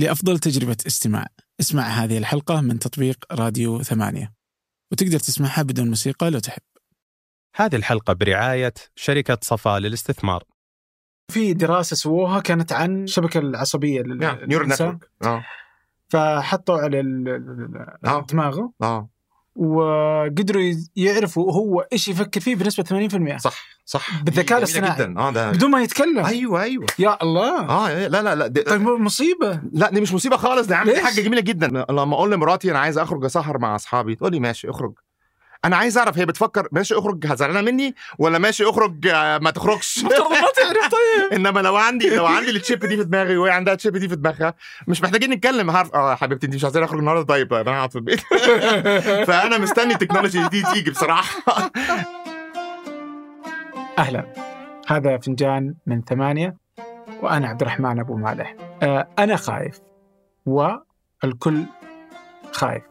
لأفضل تجربة استماع. اسمع هذه الحلقة من تطبيق راديو ثمانية. وتقدر تسمعها بدون موسيقى لو تحب. هذه الحلقة برعاية شركة صفا للاستثمار. في دراسة سووها كانت عن الشبكة العصبية neural network آه. فحطوا على آه. دماغه. آه. وقدروا يعرفوا هو إيش يفكر فيه بنسبة 80% صح صح. بالذكاء الاصطناعي. جدا. آه ده بدون ما يتكلم. أيوه أيوه. يا الله. آه لا لا لا دي طيب مصيبة. لا دي مش مصيبة خالص ده ليش؟ حاجة جميلة جدا. لما أقول لمراتي أنا عايز أخرج أسهر مع أصحابي تقول لي ماشي اخرج. أنا عايز أعرف هي بتفكر ماشي أخرج زعلانه مني ولا ماشي أخرج آه، ما تخرجش؟ مفترض ما تعرف طيب. إنما لو عندي لو عندي ال chip دي في دماغي وهي عندها ال chip دي في دماغها مش محتاجين نتكلم هعرف آه يا حبيبتي انت مش عايزين أخرج النهارده؟ طيب أنا هقعد في البيت. فأنا مستني ال technology دي تيجي بصراحة. أهلا. هذا فنجان من ثمانية وأنا عبد الرحمن أبو مالح. آه أنا خايف والكل خايف.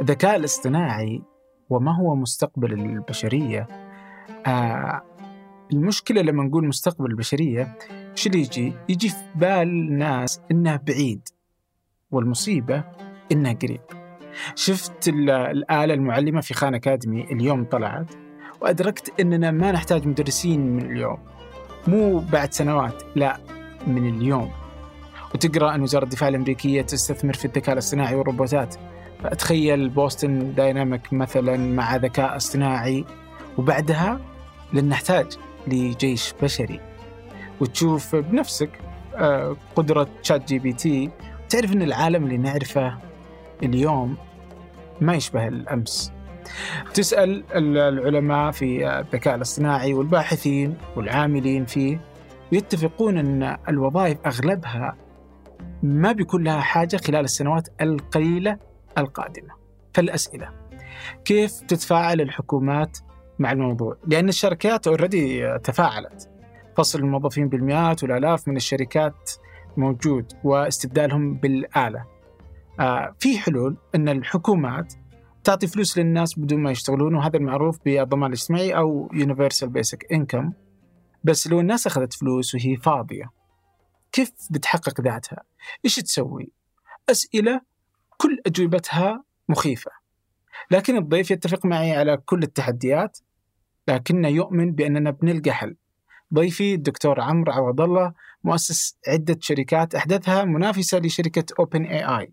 الذكاء الاصطناعي وما هو مستقبل البشرية؟ آه المشكلة لما نقول مستقبل البشرية إيش اللي يجي؟ يجي في بال الناس انه بعيد والمصيبة انه قريب. شفت ال- الآلة المعلمة في خان أكاديمي اليوم طلعت وأدركت أننا ما نحتاج مدرسين من اليوم. مو بعد سنوات لا من اليوم. وتقرأ أن وزارة الدفاع الأمريكية تستثمر في الذكاء الاصطناعي والروبوتات. فأتخيل بوسطن داينامك مثلا مع ذكاء اصطناعي وبعدها لن نحتاج لجيش بشري. وتشوف بنفسك آه، قدرة شات جي بي تي تعرف أن العالم اللي نعرفه اليوم ما يشبه الأمس. تسأل ال- العلماء في الذكاء الاصطناعي والباحثين والعاملين فيه ويتفقون أن الوظائف أغلبها ما بيكون لها حاجة خلال السنوات القليلة القادمة. فالأسئلة. كيف تتفاعل الحكومات مع الموضوع؟ لأن الشركات اوريدي تفاعلت. فصل الموظفين بالمئات والآلاف من الشركات موجود واستبدالهم بالآلة. آه في حلول أن الحكومات تعطي فلوس للناس بدون ما يشتغلون وهذا المعروف بالضمان الاجتماعي أو Universal Basic Income. بس لو الناس أخذت فلوس وهي فاضية كيف بتحقق ذاتها؟ إيش تسوي؟ أسئلة كل أجوبتها مخيفة. لكن الضيف يتفق معي على كل التحديات لكنه يؤمن بأننا بنلقى حل. ضيفي الدكتور عمرو عوض الله مؤسس عدة شركات أحدثها منافسة لشركة Open AI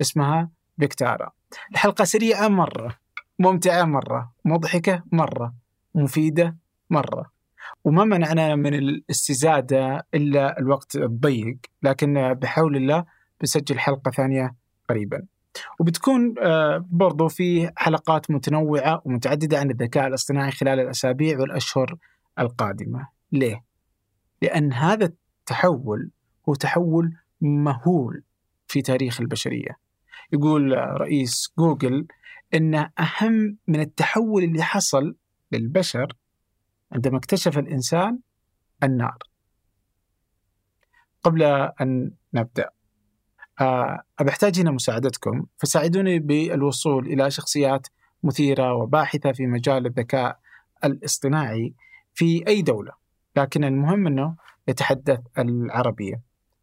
اسمها فيكتارا. الحلقة سريعة مرة ممتعة مرة مضحكة مرة مفيدة مرة. وما منعنا من الاستزادة إلا الوقت الضيق لكن بحول الله بسجل حلقة ثانية قريبا وبتكون آه، برضو في حلقات متنوعة ومتعددة عن الذكاء الاصطناعي خلال الأسابيع والأشهر القادمة ليه؟ لأن هذا التحول هو تحول مهول في تاريخ البشرية يقول رئيس جوجل إن أهم من التحول اللي حصل للبشر عندما اكتشف الإنسان النار. قبل أن نبدأ أحتاج هنا مساعدتكم فساعدوني بالوصول إلى شخصيات مثيرة وباحثة في مجال الذكاء الاصطناعي في أي دولة. لكن المهم أنه يتحدث العربية.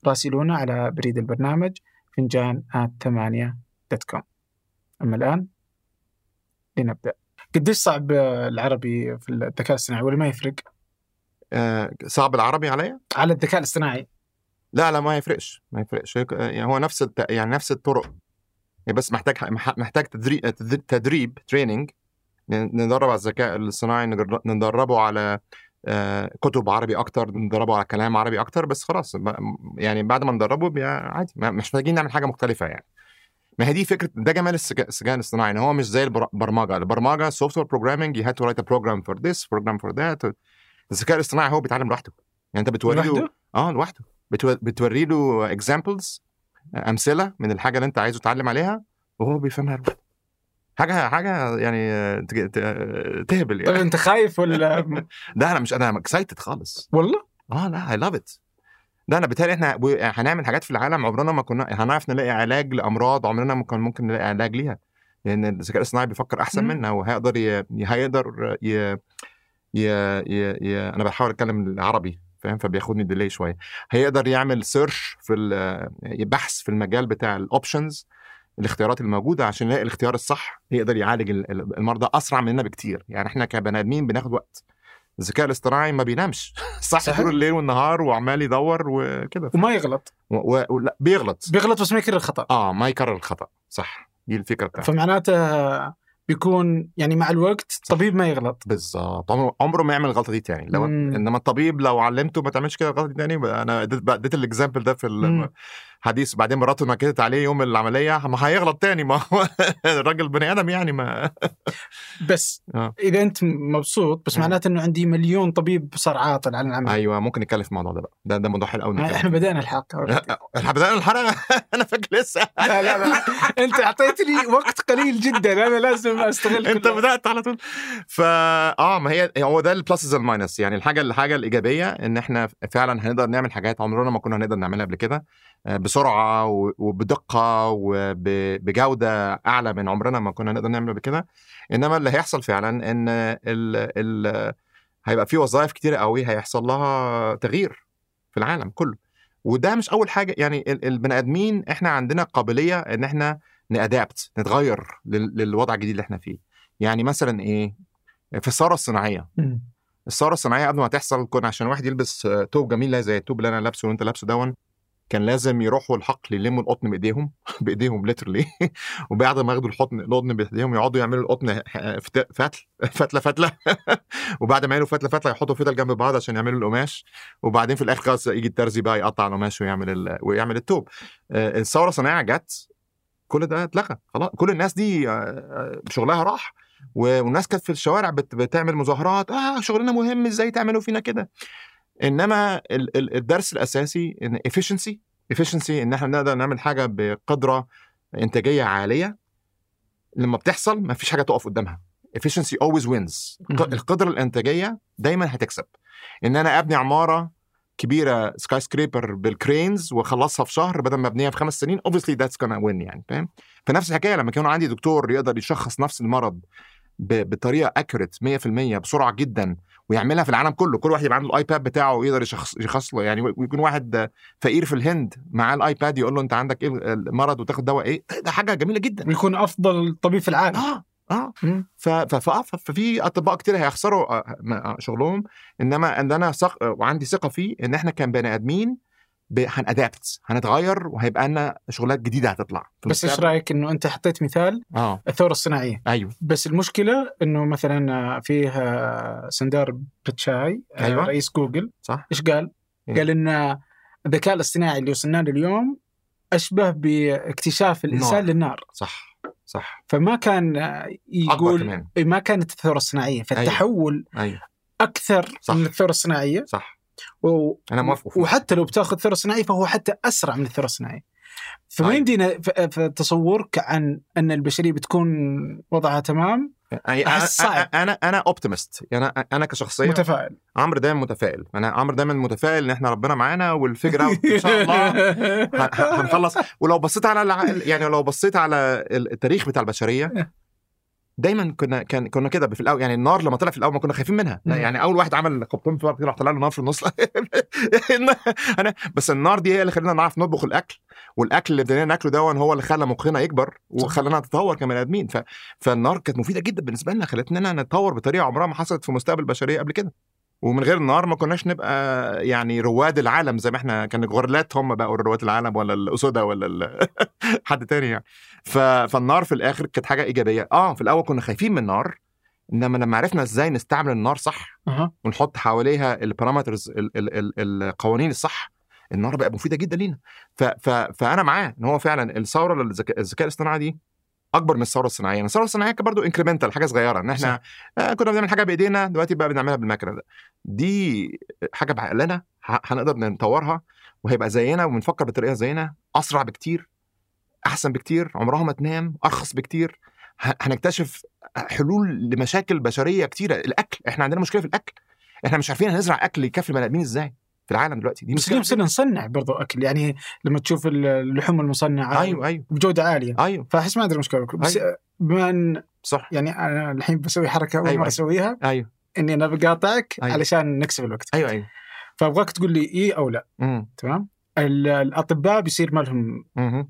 راسلونا على بريد البرنامج فنجان ثمانية دوت كوم. أما الآن لنبدأ. قديش صعب العربي في الذكاء الاصطناعي ولا ما يفرق؟ آه، صعب العربي عليا؟ على الذكاء الاصطناعي. لا لا ما يفرقش ما يفرقش. هيك- يعني هو نفس الت... يعني نفس الطرق. يعني بس محتاج مح- محتاج تدريب تدريب training ندرب على الذكاء الاصطناعي نجر- ندربه على آه، كتب عربي أكتر ندربه على كلام عربي أكتر بس خلاص يعني بعد ما ندربه عادي مش محتاجين نعمل حاجة مختلفة يعني. ما هي دي فكرة ده جمال الذكاء الاصطناعي إن هو مش زي البر- البرمجه البرمجة software programming you had to write a program for this program for that الذكاء الاصطناعي هو بيتعلم لوحده. يعني أنت بتوري له لوحده؟ آه لوحده. بتوري له examples أمثلة من الحاجة اللي أنت عايزه تتعلم عليها وهو بيفهمها لوحده حاجة حاجة يعني تهبل طيب يعني أنت خايف ولا؟ ده أنا مش أنا excited خالص. والله؟ آه لا I love it ده أنا بالتالي إحنا هنعمل حاجات في العالم عمرنا ما كنا هنعرف نلاقي علاج لأمراض عمرنا ما كان ممكن نلاقي علاج ليها. لأن الذكاء الاصطناعي بيفكر أحسن. منا وهيقدر ي... هيقدر ي... ي... ي... ي... أنا بحاول أتكلم العربي. فاهم فبياخدني delay شوية. هيقدر يعمل search في ال- بحث في المجال بتاع ال options الاختيارات الموجوده عشان يلاقي الاختيار الصح يقدر يعالج ال- ال- المرضى أسرع مننا بكتير. يعني إحنا كبني آدمين بناخد وقت. الذكاء الاصطناعي ما بينامش. صح. طول الليل والنهار وعمال يدور وكده. وما يغلط. و... و... لا بيغلط. بيغلط بس ما يكرر الخطأ. آه ما يكرر الخطأ. صح. دي الفكرة بتاعته فمعناته بيكون يعني مع الوقت طبيب ما يغلط. بالظبط. عمره- ما يعمل الغلطة دي تاني. لو مم. إنما الطبيب لو علمته ما تعملش كده الغلطه دي تاني أنا اديت الاكزامبل ده في مم. الحديث بعدين مراته نكدت عليه يوم العملية ما هيغلط تاني ما هو الراجل بني آدم يعني ما بس آه. إذا أنت مبسوط بس. معناته إنه عندي مليون طبيب صار عاطل عن العمل. أيوه ممكن نتكلم في الموضوع ده بقى. ده ده موضوع حلو قوي إحنا بدأنا الحلقة إحنا بدأنا الحلقة. أنا فاكر لسه. لا لا لا. أنت اعطيتني وقت قليل جدا. أنا لازم أستغل أنت بدأت على طول. فا آه ما هي هو ده ال pluses ال minus يعني الحاجة الحاجة الإيجابية إن إحنا فعلا هنقدر نعمل حاجات عمرنا ما كنا هنقدر نعملها قبل كده. بسرعة و- وبدقة وبجوده أعلى من عمرنا ما كنا نقدر نعمل قبل كده إنما اللي هيحصل فعلا إن ال ال هيبقى في وظائف كتيره قوي هيحصل لها تغيير في العالم كله. وده مش أول حاجة يعني ال- البني آدمين إحنا عندنا قابلية إن إحنا ن adapt نتغير لل- للوضع الجديد اللي إحنا فيه. يعني مثلا إيه؟ في الثورة الصناعية. الثورة الصناعية قبل ما تحصل كنا عشان واحد يلبس آه، توب جميل زي التوب اللي أنا لابسه وأنت لابسه دون كان لازم يروحوا الحقل يلموا القطن بإيديهم بإيديهم literally وبعد ما ياخدوا القطن القطن بإيديهم يقعدوا يعملوا القطن فتل فتلة فتلة. وبعد ما يعملوا فتلة فتلة يحطوا فتل جنب بعض عشان يعملوا القماش. وبعدين في الآخر خلاص يجي الترزي بقى يقطع القماش ويعمل. ويعمل التوب. آه، الثورة الصناعيه جت كل ده اتلغى خلاص. كل الناس دي آه، آه، شغلها راح. والناس كانت في الشوارع بت- بتعمل مظاهرات. آه شغلنا مهم إزاي تعملوا فينا كده؟ إنما ال- ال- الدرس الأساسي إن efficiency efficiency إن إحنا نقدر نعمل حاجة بقدرة إنتاجية عالية. لما بتحصل ما فيش حاجة تقف قدامها. efficiency always wins. القدرة الإنتاجية دايما هتكسب. إن أنا أبني عمارة كبيرة skyscraper بال cranes وأخلصها في شهر بدل ما أبنيها في خمس سنين obviously that's gonna win يعني فاهم؟ فنفس الحكاية لما يكون عندي دكتور يقدر يشخص نفس المرض بطريقة accurate 100% بسرعة جدا ويعملها في العالم كله. كل واحد يبقى عنده الآيباد بتاعه ويقدر يشخص له. يعني ويكون واحد فقير في الهند معاه الآيباد يقول له أنت عندك إيه المرض وتاخد دواء إيه؟ ده حاجة جميلة جدا. ويكون أفضل طبيب في العالم. آه آه. ففي أطباء كتير هيخسروا آه، شغلهم. إنما إن أنا وعندي ثقة فيه إن إحنا كبني آدمين ب- هنأدابت هنتغير وهيبقى لنا شغلات جديدة هتطلع بس إيش. رأيك إنه أنت حطيت مثال آه. الثورة الصناعية؟ أيوه. بس المشكلة إنه مثلا فيه آه، سندار بتشاي آه، أيوة. رئيس جوجل. صح. إيش قال؟ إيه؟ قال إن الذكاء الاصطناعي اللي وصلنا له اليوم أشبه باكتشاف الإنسان نار. للنار. صح صح. فما كان آه، يقول إيه، ما كانت الثورة الصناعية. فالتحول أيوه. أكثر صح. من الثورة الصناعية. صح. و... أنا موافق. وحتى لو بتاخذ الثوره الصناعيه فهو حتى أسرع من الثوره الصناعيه فما. يمدينا ف- تصورك عن أن البشرية بتكون وضعها تمام أحس أنا صعب. أنا أنا optimist يعني أنا أنا كشخصية متفائل عمرو دايما متفائل أنا عمرو دايما متفائل إن إحنا ربنا معانا وال figure it out إن شاء الله هنخلص ولو بصيت على الع... يعني لو بصيت على التاريخ بتاع البشرية دايما كنا كان كنا كده في الأول. يعني النار لما طلع في الأول ما كنا خايفين منها. مم. يعني أول واحد عمل خبطين في راح طلع له نار في النص. أنا بس النار دي هي اللي خلينا نعرف نطبخ الأكل والأكل اللي ابتدينا ناكله دون هو اللي خلى مخنا يكبر وخلانا نتطور كبني آدمين. ف... فالنار كانت مفيدة جدا بالنسبة لنا خلتنا نتطور بطريقة عمرها ما حصلت في مستقبل البشرية قبل كده. ومن غير النار ما كناش نبقى يعني رواد العالم زي ما إحنا كان الغوريلات هم بقوا رواد العالم ولا الأسودة ولا ال... حد تاني يعني. ف... فالنار في الآخر كانت حاجة إيجابية. آه في الأول كنا خايفين من النار إنما لما عرفنا إزاي نستعمل النار صح. ونحط حواليها ال parameters ال... ال... ال... القوانين الصح النار بقى مفيدة جدا لينا. ف... ف... فأنا معاه إن هو فعلا الثورة الذكاء الاصطناعي دي أكبر من الثورة الصناعية. يعني الثورة الصناعية كانت برضه incremental حاجة صغيرة. إن إحنا آه كنا بنعمل حاجة بإيدينا دلوقتي بقى بنعملها بالمكنه دي حاجة بعقلنا هنقدر نطورها وهيبقى زينا وبنفكر بطريقة زينا أسرع بكتير أحسن بكتير عمرها ما تنام أرخص بكتير. هنكتشف حلول لمشاكل بشرية كتيرة. الأكل إحنا عندنا مشكلة في الأكل. إحنا مش عارفين هنزرع أكل يكفي البني آدمين إزاي. في العالم دلوقتي. دي بس اليوم صرنا نصنع برضو أكل يعني لما تشوف اللحوم المصنعة أيوه أيوه. بجودة عالية. أيوه. فأحس ما أدري مشكله بس بما إن صح. يعني أنا الحين بسوي حركة أول أيوة. مره أسويها أيوه. إني أنا بقاطعك أيوة. علشان نكسب الوقت. أيوه أيوه. فأبغاك تقول لي إي أو لا. مم. تمام؟ ال- الأطباء بيصير ما لهم مم.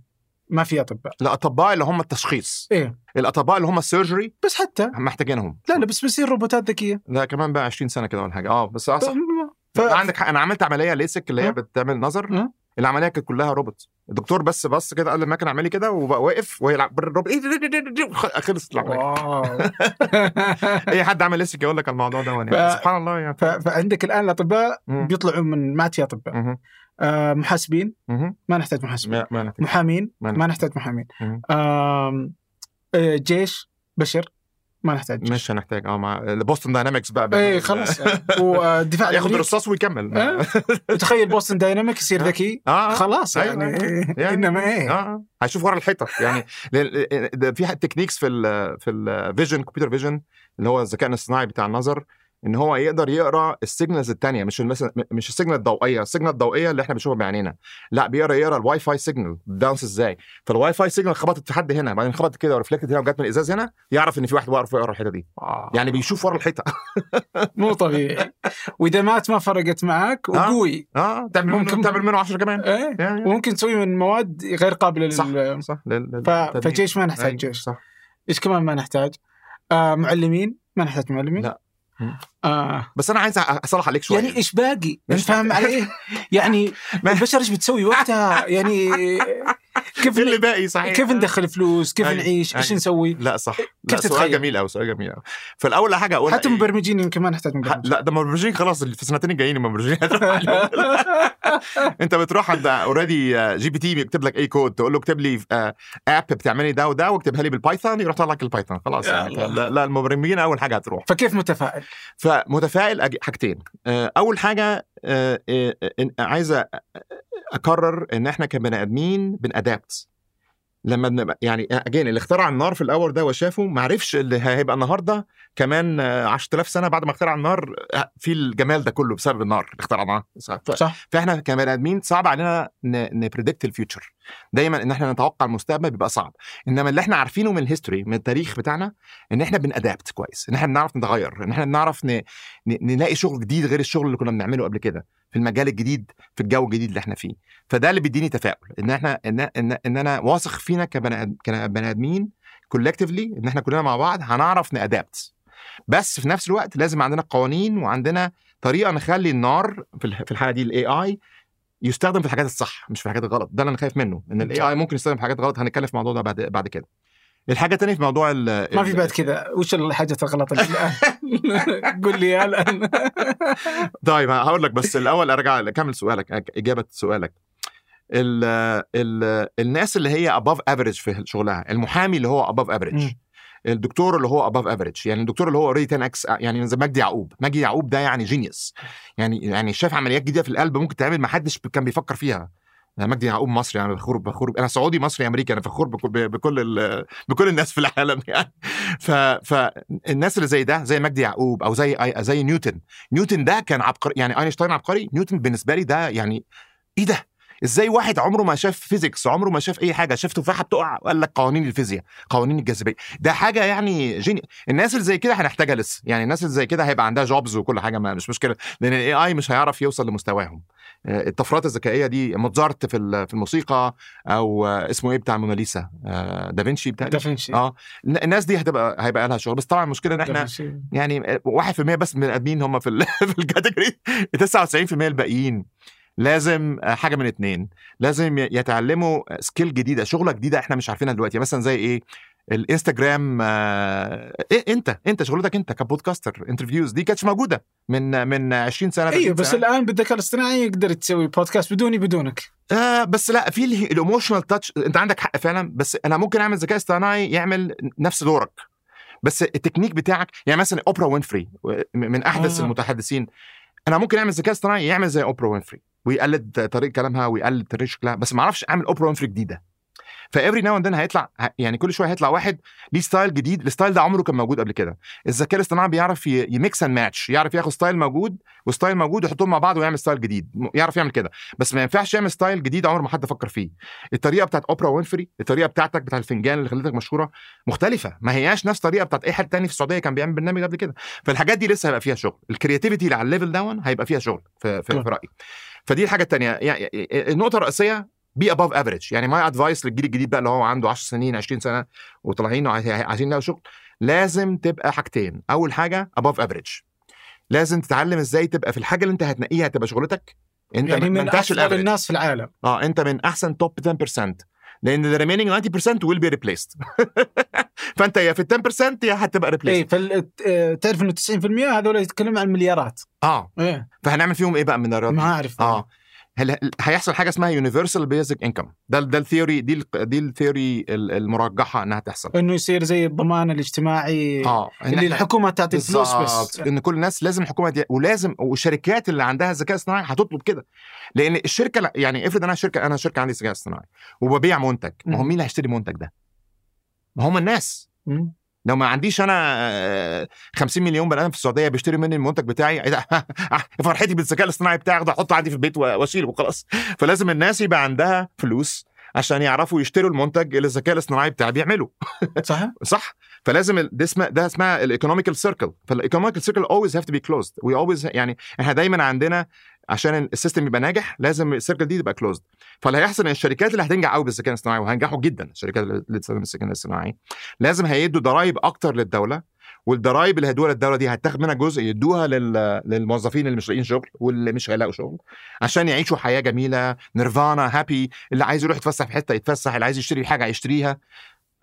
ما في أطباء. الاطباء اللي هم التشخيص. إيه. الأطباء اللي هم ال surgery بس حتى. محتاجينهم. لا لا بس بيصير روبوتات ذكية. لا كمان بقى 20 سنة كده ولا حاجة. آه بس أصح. ف... عندك حق أنا عملت عملية ليسك اللي هي. بتعمل نظر. العملية كانت كلها روبوت الدكتور بس بص كده قال للمكنه اعملي كده وبقى واقف وهي الع- بالروبوت خلصت العملية أي حد عمل ليسك يقول لك الموضوع ده يعني ف- سبحان الله يعني ف... فعندك الآن الأطباء. بيطلعوا من في أطباء. آه محاسبين. ما نحتاج محاسبين. محامين ما نحتاج محامين. آه جيش بشر ما نحتاج مش هنحتاج. آه مع بوستن داينامكس بقى إيه خلاص. ودفاع ياخد الرصاص ويكمل. أه. تخيل بوستن دايناميك يصير. ذكي. آه. خلاص يعني. أيوة. يعني- إنما إيه؟ آه. هيشوف ورا الحيطة. يعني في techniques في ال في ال vision computer vision اللي هو الذكاء الاصطناعي بتاع النظر. إن هو يقدر يقرأ ال signals الثانية مش مثلا مش ال signal الضوئية ال signal الضوئية اللي إحنا بنشوفها بعينينا لا بيقرأ يقرأ الواي فاي signal bounce إزاي؟ فالواي فاي signal خبطت في حد هنا بعدين خبطت كده و reflectت هنا وجت من الإزاز هنا يعرف إن في واحد واقف يقرا الحتة دي. يعني بيشوف ورا الحيطة. مو طبيعي. وإذا مات ما فرقت معك آه. وقوي. آه. تعمل منه ممكن- تعمل منه 10 كمان. إيه. يعني وممكن تسوي من مواد غير قابلة صح لل صح لل- لل- ف... فجيش ما نحتاج جيش. صح. إيش كمان ما نحتاج؟ آه معلمين. ما نحتاج معلمين. لا. آه بس أنا عايز أصلح عليك شوية يعني إيش باقي؟ يعني مش- فاهم علي؟ يعني البشر إيش بتسوي وقتها؟ يعني كيف اللي باقي صحيح كيف ندخل فلوس؟ كيف أيوة، نعيش؟ إيش. نسوي؟ لا صح لا كيف سؤال؟ جميل قوي سؤال جميل قوي فالأول حاجة اقولها حتى إيه؟ مبرمجين يمكن ما نحتاج ح- مبرمج لا ده مبرمجين خلاص اللي في السنتين الجايين مبرمجين عليهم. أنت بتروح عند already GPT بيكتب لك أي كود تقول له اكتب لي app بتعملي ده وده واكتبها لي بال Python يروح يطلع لك ال Python خلاص يعني. لا, لا المبرمجين أول حاجة هتروح فكيف متفائل؟ فمتفائل حاجتين آه، أول حاجة آه، آه، آه، عايز أ- اكرر إن إحنا كبني آدمين بن adapt لما بنبقى يعني again اللي اخترع النار في الأول ده وشافه ما عرفش اللي هيبقى النهارده كمان آه، 10000 سنة بعد ما اخترع النار آه، في الجمال ده كله بسبب النار اللي اخترعناها ف- صح. فإحنا كبني آدمين صعب علينا ن predict ال future دايما إن إحنا نتوقع المستقبل بيبقى صعب. إنما اللي إحنا عارفينه من ال history من التاريخ بتاعنا إن إحنا بن adapt كويس إن إحنا بنعرف نتغير إن إحنا بنعرف. ن... نلاقي شغل جديد غير الشغل اللي كنا بنعمله قبل كده. في المجال الجديد في الجو الجديد اللي إحنا فيه. فده اللي بيديني تفاؤل إن إحنا إن إن, إن أنا واثق فينا كبني آدمين collectively إن إحنا كلنا مع بعض هنعرف ن adapt. بس في نفس الوقت لازم عندنا قوانين وعندنا طريقة نخلي النار في الحالة دي ال AI يستخدم في الحاجات الصح مش في الحاجات الغلط. ده اللي أنا خايف منه إن ال AI ممكن يستخدم في حاجات غلط. هنتكلم في الموضوع ده بعد بعد كده. الحاجة الثانية في موضوع ال ما في بعد كذا وش الحاجة الغلط اللي الآن؟ قول لي الآن. طيب هقول لك بس الأول أرجع اكمل سؤالك إجابة سؤالك. ال ال الناس اللي هي above average في شغلها المحامي اللي هو average مم. الدكتور اللي هو above average يعني الدكتور اللي هو already 10 X يعني زي مجدي يعقوب. مجدي يعقوب ده يعني genius يعني يعني شاف عمليات جديدة في القلب ممكن تعمل ما حدش كان بيفكر فيها. يعني مجدي يعقوب مصري يعني فخور فخور أنا سعودي مصري أمريكي أنا فخور بكل بكل بكل الناس في العالم يعني. ف فالناس اللي زي ده زي مجدي يعقوب أو زي زي نيوتن. نيوتن ده كان عبقري يعني أينشتاين عبقري نيوتن بالنسبة لي ده يعني إيه ده؟ إزاي واحد عمره ما شاف physics عمره ما شاف أي حاجة؟ شاف تفاحه بتقع وقال لك قوانين الفيزياء قوانين الجاذبية. ده حاجة يعني جيني. الناس اللي زي كده هنحتاجها لسه. يعني الناس اللي زي كده هيبقى عندها jobs وكل حاجة ما مش مشكلة لأن ال AI مش هيعرف يوصل لمستواهم. الطفرات الذكائية دي موتزارت في في الموسيقى أو آه، اسمه إيه بتاع موناليسا آه، دافنشي بتاع دافنشي. آه الناس دي هتبقى هيبقى لها شغل. بس طبعا المشكلة إن إحنا دافنشي. يعني 1% بس من الأدمين هم في ال في ال category 99% الباقيين. لازم حاجة من اتنين. لازم يتعلموا skill جديدة شغلة جديدة إحنا مش عارفينها دلوقتي. مثلا زي إيه؟ الإنستجرام آه، إيه أنت أنت شغلتك أنت ك podcaster interviews دي كانتش موجودة من من 20 سنة 30 أيوه بس سنة. الآن بالذكاء الاصطناعي يقدر تسوي بودكاست بدوني بدونك آه بس لا في ال emotional touch أنت عندك حق فعلا بس أنا ممكن أعمل ذكاء اصطناعي يعمل نفس دورك بس التكنيك بتاعك يعني مثلا أوبرا وينفري من أحدث. آه. المتحدثين أنا ممكن أعمل ذكاء اصطناعي يعمل زي أوبرا وينفري ويقلد طريقة كلامها ويقلد طريقة شكلها بس ما أعرفش أعمل أوبرا وينفري جديدة ف every now and then هيطلع يعني كل شوية هيطلع واحد ليه style جديد ال style ده عمره كان موجود قبل كده. الذكاء الاصطناعي بيعرف ي mix and match يعرف ياخد style موجود و style موجود يحطهم مع بعض ويعمل style جديد. يعرف يعمل كده. بس ما ينفعش يعمل style جديد عمر ما حد فكر فيه. الطريقة بتاعت أوبرا وينفري الطريقة بتاعتك بتاع الفنجان اللي خلتك مشهورة مختلفة. ما هياش نفس الطريقة بتاعت أي حد تاني في السعودية كان بيعمل برنامج قبل كده. فالحاجات دي لسه هيبقى فيها شغل. ال creativity اللي على ال level ده هيبقى فيها شغل في, في. في رأيي. فدي الحاجة الثانية يعني النقطة الرئيسية be above average يعني my advice للجيل الجديد بقى اللي هو عنده 10 سنين 20 سنة وطالعين عايزين يلاقوا شغل لازم تبقى حاجتين. أول حاجة above average لازم تتعلم إزاي تبقى في الحاجة اللي أنت هتنقيها تبقى شغلتك. أنت يعني من ال average الناس في العالم. آه أنت من أحسن top 10% لأن the remaining 90% will be replaced. فأنت يا في ال 10% يا هتبقى إيه replaced فال... آه، تعرف إنه 90% هذول يتكلموا عن مليارات آه. إيه. فهنعمل فيهم إيه بقى من الرياضة؟ ما أعرف. آه. هل هيحصل حاجة اسمها universal basic income ده ده ال theory دي ال- دي ال theory ال- المرجحة إنها تحصل إنه يصير زي الضمان الاجتماعي آه إن اللي الحكومة تعطي فلوس بس إن كل الناس لازم الحكومة دي ولازم والشركات اللي عندها ذكاء اصطناعي هتطلب كده لأن الشركة لا- يعني افرض أنا شركة أنا شركة عندي ذكاء اصطناعي وببيع منتج ما هو. مين اللي هيشتري المنتج ده؟ ما هم الناس مم. لو ما عنديش أنا آه، 50 مليون بني آدم في السعودية بيشتري مني المنتج بتاعي إيه ده؟ فرحتي بالذكاء الاصطناعي بتاعي أخده أحطه عندي في البيت وأشيله وخلاص. فلازم الناس يبقى عندها فلوس عشان يعرفوا يشتروا المنتج اللي الذكاء الاصطناعي بتاعي بيعمله. صح؟ صح؟ فلازم ده اسمها ده اسمها ال economical circle فال economical circle always have to be closed. We always يعني إحنا دايما عندنا عشان ال system يبقى ناجح لازم ال circle دي تبقى closed فاللي هيحصل إن الشركات اللي هتنجح قوي بالذكاء الاصطناعي وهينجحوا جدا الشركات اللي بتستخدم الذكاء الاصطناعي لازم هيدوا ضرائب أكتر للدولة والضرائب اللي هيدوها للدولة دي هتاخد منها جزء يدوها لل... للموظفين اللي مش لاقيين شغل واللي مش هيلاقوا شغل عشان يعيشوا حياة جميلة نيرفانا هابي اللي عايز يروح يتفسح في حتة يتفسح اللي عايز يشتري حاجة يشتريها.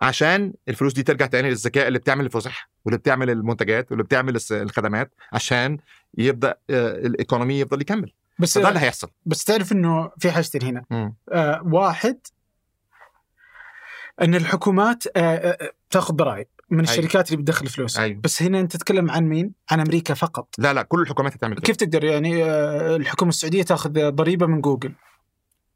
عشان الفلوس دي ترجع تاني للذكاء اللي بتعمل الفسح واللي بتعمل المنتجات واللي بتعمل الخدمات عشان يبدأ آه، الإيكونومي يفضل يكمل. بس فده اللي هيحصل. بس تعرف إنه في حاجتين هنا. آه واحد إن الحكومات آه آه تاخذ ضرائب من الشركات اللي بتدخل فلوس. أيوة. بس هنا أنت تتكلم عن مين؟ عن أمريكا فقط. لا لا كل الحكومات هتعمل كده. كيف تقدر يعني آه الحكومة السعودية تاخذ ضريبة من جوجل؟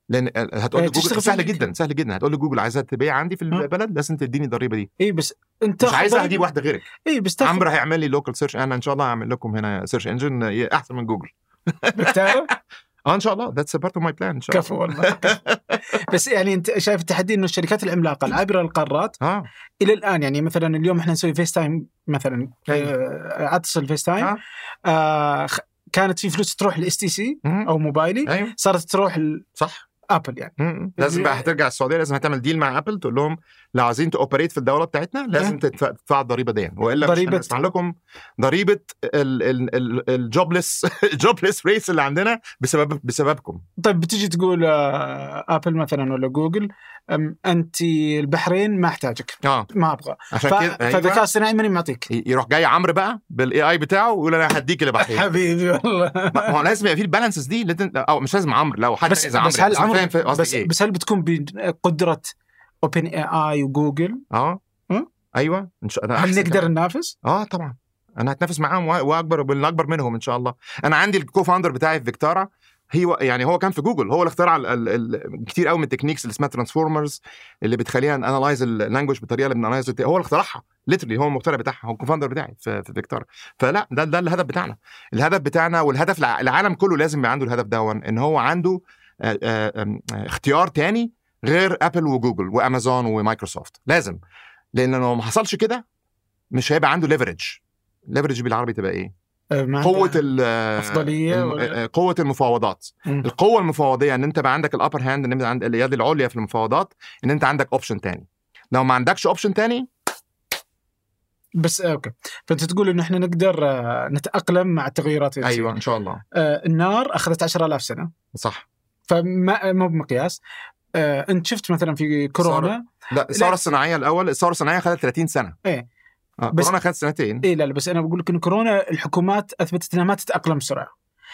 لأن آه، هتقول آه، لي تشتغل جوجل في سهل. جدا سهل جدا هتقول لي جوجل عايزها تبيع عندي في؟ البلد لازم تديني الضريبة دي اي بس أنت مش ضريبة- هجيب واحدة غيرك اي بس عمرو هيعمل لي local search أنا إن شاء الله هعمل لكم هنا search engine أحسن من جوجل؟ آه إن شاء الله that's part of my plan إن شاء الله كفو والله. بس يعني أنت شايف التحدي إنه الشركات العملاقة العابرة للقارات آه إلى الآن يعني مثلا اليوم إحنا نسوي فيس تايم مثلا أيوة. آه، اتصل فيس تايم آه. آه كانت في فلوس تروح للاس تي سي. أو موبايلي أيوه صارت تروح صح لابل يعني. لازم بقى هترجع السعودية لازم هتعمل ديل مع ابل تقول لهم لو عايزين تاوبريت في الدولة بتاعتنا لازم. تدفع الضريبة دي وإلا مش ضريبة- هنسمع لكم ضريبة الجوبلس الجوبلس ريس اللي عندنا بسبب بسببكم. طيب بتيجي تقول آه، ابل مثلا ولا جوجل أنت البحرين ما أحتاجك. آه. ما أبغى. عشان ف- كده فالذكاء أيوة. الاصطناعي ماني معطيك. يروح جاي عمرو بقى بالاي اي بتاعه ويقول أنا هديك اللي بحرين حبيبي والله. ما هو لازم يبقى في البالانسز دي لازم أو مش لازم عمرو لو حد بس عمرو. بس هل أنا فاهم قصدي بس, إيه؟ بس هل بتكون بقدره اوبن اي اي وجوجل آه? أيوه. إن شاء الله هل نقدر. ننافس؟ آه طبعا. أنا هتنافس معاهم واكبر والأكبر منهم إن شاء الله. أنا عندي ال co-founder بتاعي في فيكتارا هي يعني هو كان في جوجل. هو اللي اخترع ال- ال- ال- كتير قوي من ال techniques اللي اسمها transformers اللي بتخلينا analyze ال language بالطريقة اللي بن analyze هو اللي اخترعها. literally هو المخترع بتاعها. هو ال co-founder بتاعي في, في فيكتارا فلا ده ده الهدف بتاعنا. الهدف بتاعنا والهدف الع- العالم كله لازم يبقى عنده الهدف دون إن هو عنده اختيار تاني غير ابل وجوجل وأمازون ومايكروسوفت. لازم لأن لو ما حصلش كده مش هيبقى عنده leverage leverage بالعربي تبقى إيه؟ آه، قوه عندها- ال أفضلية الم- ولا- قوة المفاوضات. مم. القوة المفاوضية إن أنت بقى عندك ال upper hand إن أنت عند اليد العليا في المفاوضات إن أنت عندك option تاني. لو ما عندكش option تاني بس آه، okay. فأنت تقول إن إحنا نقدر آه، نتأقلم مع التغيرات. أيوه إن شاء الله. آه، النار أخذت 10000 سنة. صح. فما مو بمقياس آه، انت شفت مثلا في كورونا لا الثوره الصناعيه الأول الثوره الصناعيه خدت 30 سنة إيه. آه بس- كورونا خدت سنتين اي لا لا بس أنا بقول لك إن كورونا الحكومات أثبتت إنها ما تتأقلم بسرعة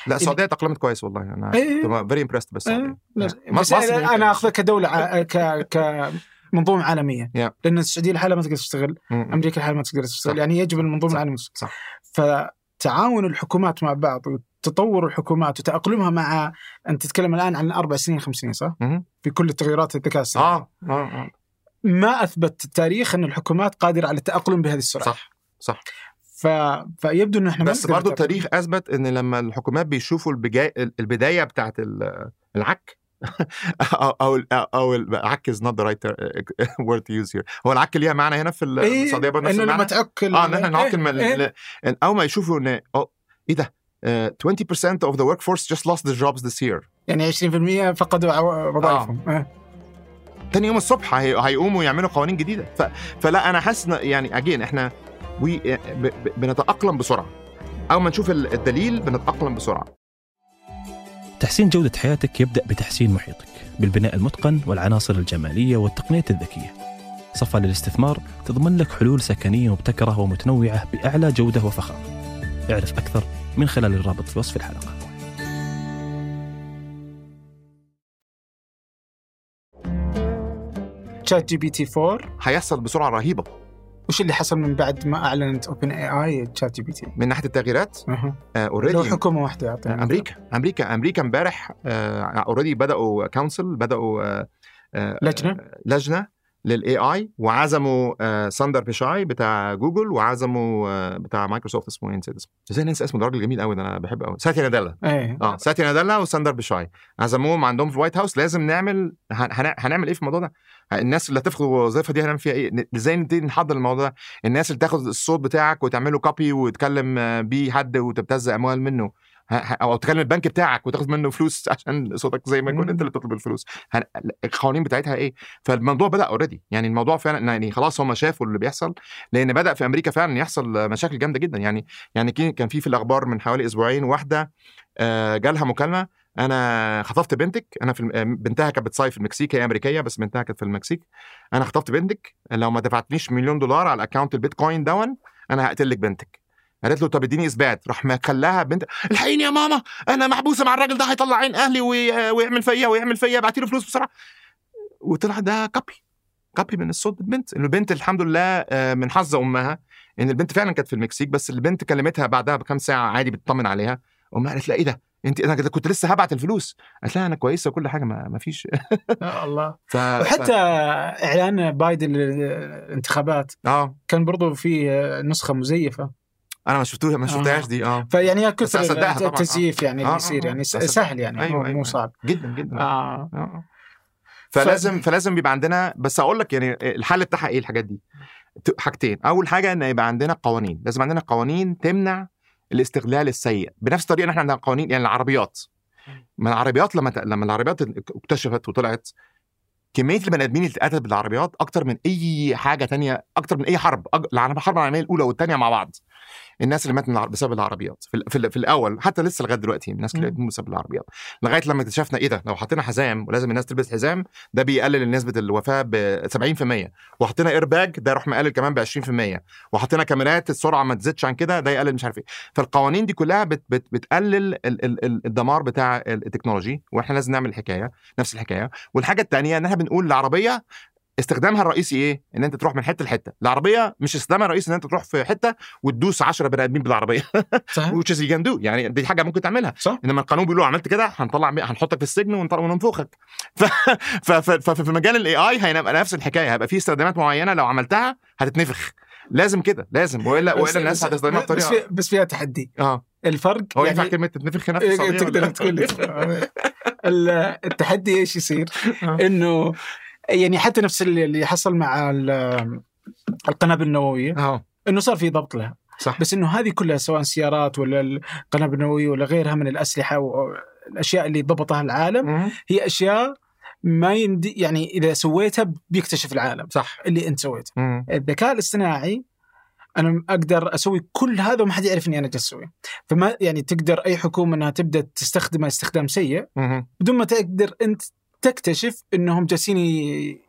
لا السعودية تأقلمت كويس والله أنا إيه. very impressed بس إيه. بس, يمكن. أنا أخذها كدولة ع- ك ك منظومة عالمية Yeah. لأن السعودية لحالها ما تقدر تشتغل أمريكا لحالها ما تقدر تشتغل صح. يعني يجب المنظومة. العالمية صح. فتعاون الحكومات مع بعض وتطور الحكومات وتأقلمها مع أنت تتكلم الآن عن أربع سنين خمس سنين صح؟ في كل التغيرات الذكاء الصناعي آه آه آه. ما أثبت التاريخ أن الحكومات قادرة على التأقلم بهذه السرعة. صح صح. ف... فيبدو انه إحنا بس برضه. التاريخ أثبت أن لما الحكومات بيشوفوا ال begi... البداية بتاعت ال- العك أو أو أو العك is not the right word to use here هو العك ليها معنى هنا في إيه السعودية برضه نفس إنه لما المعنى؟ تعك آه إن إحنا نعك إيه، إيه. اول ما يشوفوا إن إيه ده؟ آه، 20% of the workforce just lost their jobs this year. يعني 20% فقدوا وظائفهم. آه. تاني يوم الصبح هي... هيقوموا يعملوا قوانين جديدة. ف... فلا أنا حاسس يعني اجين إحنا وي... ب... ب... بنتأقلم بسرعة. اول ما نشوف ال- الدليل بنتأقلم بسرعة. تحسين جودة حياتك يبدأ بتحسين محيطك بالبناء المتقن والعناصر الجمالية والتقنية الذكية. صفا للاستثمار تضمن لك حلول سكنية مبتكرة ومتنوعة بأعلى جودة وفخامة. اعرف أكثر من خلال الرابط في وصف الحلقة. تشات جي بي تي 4 هيحصل بسرعة رهيبة. وش اللي حصل من بعد ما أعلنت اوبن اي اي تشات جي بي تي؟ من ناحية التغييرات. already لو حكومة واحدة يعطينا أمريكا. أمريكا. أمريكا امبارح already بدأوا council بدأوا آه، آه، لجنة؟ لجنة. لل AI وعزموا آه، ساندار بيتشاي بتاع جوجل وعزموا آه، بتاع مايكروسوفت اسمه إيه؟ نسيت اسمه. إزاي ننسى اسمه؟ ده راجل جميل قوي ده أنا بحبه قوي. ساتيا ناديلا. إيه. آه ساتيا ناديلا وساندار بيتشاي عزموهم عندهم في ال White House لازم نعمل هن- هن- هنعمل إيه في الموضوع ده؟ الناس اللي هتفقد الوظيفة دي هنعمل فيها إيه؟ إزاي نبتدي نحضر الموضوع ده؟ الناس اللي تاخد الصوت بتاعك وتعمله copy وتكلم آه، بيه حد وتبتز أموال منه. أو تكلم البنك بتاعك وتاخد منه فلوس عشان صوتك زي ما يكون. أنت اللي بتطلب الفلوس. القوانين بتاعتها إيه؟ فالموضوع بدأ already يعني الموضوع فعلا يعني خلاص هم شافوا اللي بيحصل لأن بدأ في أمريكا فعلا يحصل مشاكل جامدة جدا. يعني يعني كان في في الأخبار من حوالي أسبوعين واحدة آه، جالها مكالمة أنا خطفت بنتك. أنا في آه، بنتها كانت بتصيف في المكسيك هي أمريكية بس بنتها كانت في المكسيك. أنا خطفت بنتك. لو ما دفعتنيش مليون دولار على ال account البيتكوين دون أنا هقتل لك بنتك. قالت له طب اديني اثبات. راح ما خلاها بنت الحقيني يا ماما أنا محبوسه مع الراجل ده هيطلع عين أهلي وي- ويعمل فيا ويعمل فيا ابعتي له فلوس بسرعة. وطلع ده كابي كابي من الصوت البنت. إنه البنت الحمد لله آه، من حظ أمها إن البنت فعلا كانت في المكسيك بس البنت كلمتها بعدها بكام ساعة عادي بتطمن عليها. أمها قالت لها إيه ده؟ أنت أنا كنت لسه هبعت الفلوس. قالت لها أنا كويسة وكل حاجة ما, ما فيش. يا الله. ف... وحتى إعلان بايدن للانتخابات ف... آه. كان برضو في نسخة مزيفة. أنا ما شفتوها ما آه. شفتهاش دي آه فيعني أصدقها كثر طبعاً. التزييف يعني آه، اللي آه، يصير آه. يعني س- بس- سهل يعني أيوة، مو- أيوة. مو صعب جدا جدا آه. آه. فلازم فلازم بيبقى عندنا بس أقول لك يعني الحل بتاعها إيه الحاجات دي حاجتين أول حاجة إن يبقى عندنا قوانين لازم عندنا قوانين تمنع الاستغلال السيء بنفس الطريقة إن إحنا عندنا قوانين يعني العربيات ما العربيات لما لما العربيات اكتشفت وطلعت كمية البني آدمين اللي اتقتلت بالعربيات أكتر من أي حاجة تانية أكتر من أي حرب الحرب العالمية الأولى والثانيه مع بعض الناس اللي ماتت بسبب العربيات. في, في, في الأول حتى لسه لغاية دلوقتي الناس كتير مم. بتموت بسبب العربيات. لغاية لما اكتشفنا إيه ده؟ لو حطينا حزام ولازم الناس تلبس حزام ده بيقلل نسبة الوفاة ب 70% وحطينا ايرباج ده يروح مقلل كمان ب 20% وحطينا كاميرات السرعة ما تزيدش عن كده ده يقلل مش عارف إيه. فالقوانين دي كلها بت بت بتقلل ال ال ال الدمار بتاع ال technology. وإحنا لازم نعمل الحكاية نفس الحكاية. والحاجة الثانية إن إحنا بنقول العربية استخدامها الرئيسي إيه؟ إن أنت تروح من حتة لحتة، العربية مش استخدامها الرئيسي إن أنت تروح في حتة وتدوس 10 بني آدمين بالعربية. صحيح. Do. يعني دي حاجة ممكن تعملها. صح. إنما القانون بيقول عملت كده هنطلع هنحطك في السجن ونطلع وننفخك. ف... ف... ف... ففي مجال ال AI هيبقى نفس الحكاية. هيبقى في استخدامات معينة لو عملتها هتتنفخ. لازم كده. لازم. والا بس- وإلا الناس بس- هتستخدمها بس, بطريقه في بس فيها تحدي. آه. الفرق هو ينفع يعني كلمة تتنفخ هنا في إيه، تقدر؟ تقول التحدي إيش يصير؟ آه. إنه يعني حتى نفس اللي حصل مع ال- القنابل النووية. آه إنه صار في ضبط لها. صح. بس إنه هذه كلها سواء سيارات ولا القنابل النووية ولا غيرها من الأسلحة والاشياء اللي ضبطها العالم مم. هي أشياء ما يمدي يعني إذا سويتها بيكتشف العالم صح. اللي أنت سويته. مم. الذكاء الاصطناعي أنا أقدر أسوي كل هذا وما حد يعرف إني أنا جالس أسويه. فما يعني تقدر أي حكومة إنها تبدأ تستخدمه استخدام سيء مم. بدون ما تقدر أنت تكتشف إنهم جالسين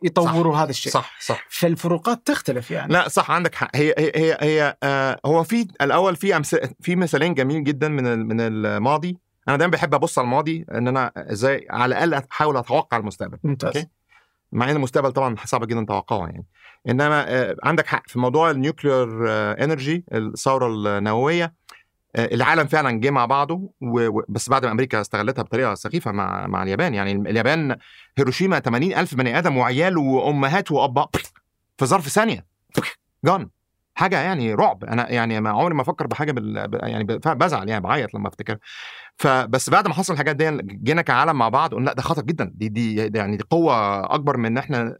يطوروا هذا الشيء. صح صح. فالفروقات تختلف يعني. لا صح عندك حق. هي هي هي, هي آه هو في الأول في في مثالين جميل جدا من من الماضي. أنا دايما بحب أبص على الماضي إن أنا إزاي على الأقل أحاول أتوقع المستقبل. ممتاز. مع إن المستقبل طبعا صعب جدا توقعه يعني. إنما آه، عندك حق في موضوع ال nuclear energy الثورة النووية. آه، العالم فعلا جه مع بعضه بس بعد ما أمريكا استغلتها بطريقة سخيفة مع مع اليابان. يعني اليابان هيروشيما 80 ألف بني آدم وعيال وأمهات واباء في ظرف ثانية. gone حاجة يعني رعب. أنا يعني ما عمري ما أفكر بحاجة بال... يعني بزعل يعني بعيط لما أفتكر. فبس بعد ما حصل الحاجات دي جينا كعالم مع بعض قلنا لا ده خطر جدا. دي دي يعني دي قوة أكبر من إن إحنا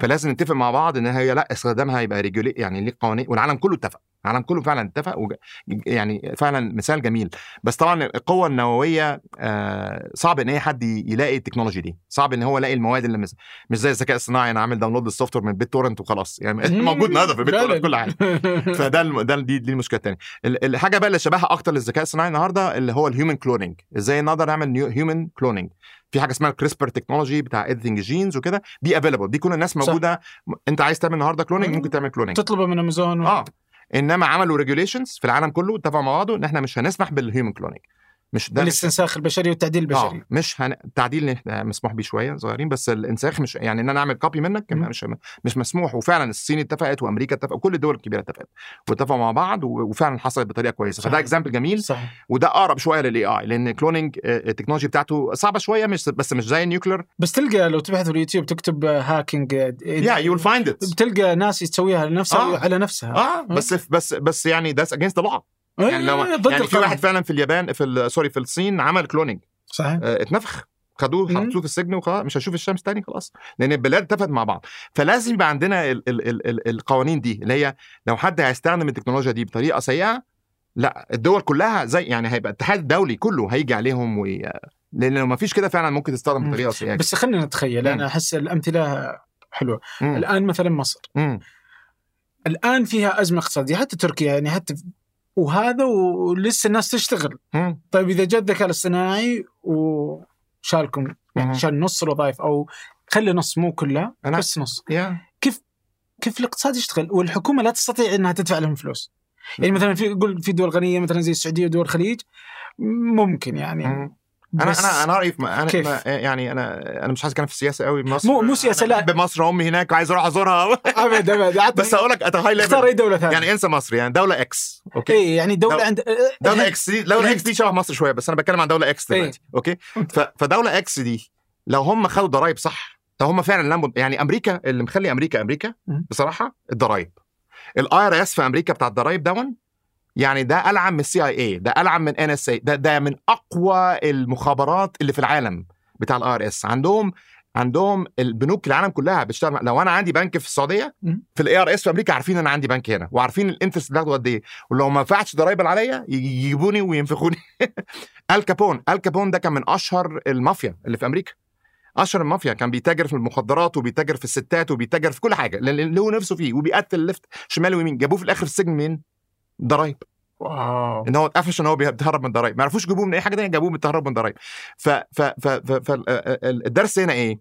فلازم نتفق مع بعض إن هي لا استخدامها يبقى regulated يعني ليه قوانين والعالم كله اتفق. العالم كله فعلا اتفق وج... يعني فعلا مثال جميل. بس طبعا القوة النووية آه صعب إن أي حد يلاقي ال technology دي. صعب إن هو يلاقي المواد اللي مش, مش زي الذكاء الصناعي أنا عامل download لل software من BitTorrent وخلاص. يعني موجود النهارده في BitTorrent كل حاجة. فده الم... ده دي, دي المشكلة الثانية الحاجة بقى اللي شبهها أكتر للذكاء الصناعي النهارده اللي هو ال human cloning إزاي نقدر نعمل human cloning في حاجة اسمها ال CRISPR technology بتاع editing genes وكده. دي available دي كل الناس صح. موجودة. أنت عايز تعمل النهارده cloning مم. ممكن تعمل cloning تطلبه من امازون و... آه. إنما عملوا regulations في العالم كله اتفقوا مع بعض إن إحنا مش هنسمح بال human cloning مش ده الاستنساخ البشري والتعديل البشري. آه مش هن... التعديل مسموح بيه شوية صغيرين بس الاستنساخ مش يعني إن أنا أعمل copy منك مم. مش مش مسموح. وفعلا الصين اتفقت وأمريكا اتفقت وكل الدول الكبيرة اتفقت واتفقوا مع بعض وفعلا حصلت بطريقة كويسة. فده صحيح. example جميل. صحيح. وده أقرب شوية لل AI لأن cloning ال technology بتاعته صعبة شوية مش بس مش زي ال nuclear. بس تلقى لو تبحث في اليوتيوب تكتب هاكينج يا يو ويل فايند ات بتلقى ناس تسويها لنفسها آه. على نفسها. آه بس بس بس يعني ده against the يعني لو ضد يعني في. واحد فعلا في اليابان في سوري في الصين عمل cloning صحيح آه، اتنفخ خدوه. حطوه في السجن وخلاص مش هيشوف الشمس تاني خلاص لأن البلاد اتفقت مع بعض فلازم يبقى عندنا ال ال ال ال القوانين دي اللي هي لو حد هيستخدم التكنولوجيا دي بطريقة سيئة لا الدول كلها زي يعني هيبقى الاتحاد الدولي كله هيجي عليهم وي... لأن لو ما فيش كده فعلا ممكن تستخدم. بطريقة سيئة بس خلينا نتخيل. أنا أحس الأمثلة حلوة مم. الآن مثلا مصر مم. الآن فيها أزمة اقتصادية حتى تركيا يعني حتى وهذا ولسه الناس تشتغل. مم. طيب إذا جاء الذكاء الاصطناعي وشالكم يعني. شال نص الوظائف أو خلي نص مو كلها أنا- بس نص. يا. كيف الاقتصاد يشتغل؟ والحكومة لا تستطيع إنها تدفع لهم فلوس. يعني مثلا في قول في دول غنية مثلا زي السعودية ودول الخليج ممكن يعني. مم. أنا أنا أنا رأيي في أنا كيف؟ ما يعني أنا أنا مش عايز أتكلم في السياسة قوي مصر مو- مو سياسة، أنا لا. بحب مصر أمي هناك وعايز أروح أزورها. ابد ابد بس أقول لك ات هاي اختار أي دولة ثانية. يعني انسى مصر؟ يعني دولة X okay؟ اي يعني دولة دو- عند دولة X دي دولة X دي شبه مصر شوية بس أنا بتكلم عن دولة X دلوقتي okay؟ ف... فدولة X دي لو هم خدوا ضرائب صح لو هم فعلا لموا يعني أمريكا اللي مخلي أمريكا أمريكا. بصراحة الضرائب ال IRS في أمريكا بتاع الضرائب دون يعني ده العن من ال CIA ده العن من NSA ده ده من أقوى المخابرات اللي في العالم بتاع ال IRS. عندهم عندهم البنوك العالم كلها بتشتغل. لو أنا عندي بنك في السعودية. في ال IRS في أمريكا عارفين أنا عندي بنك هنا وعارفين ال interest باخده قد إيه. ولو ما دفعتش ضرايب عليا يجي- يجيبوني وينفخوني. آل كابون آل كابون ده كان من أشهر المافيا اللي في أمريكا. أشهر المافيا. كان بيتاجر في المخدرات وبيتاجر في الستات وبيتاجر في كل حاجة. اللي هو نفسه فيه وبيقتل left شمال ويمين. جابوه في الآخر في السجن مين؟ ضرايب. wow. إن هو اتقفش إن هو بيهرب من الضرايب ما عرفوش يجيبوه من أي حاجة تانية جابوه من التهرب من الضرايب ف ف ف فالدرس هنا إيه؟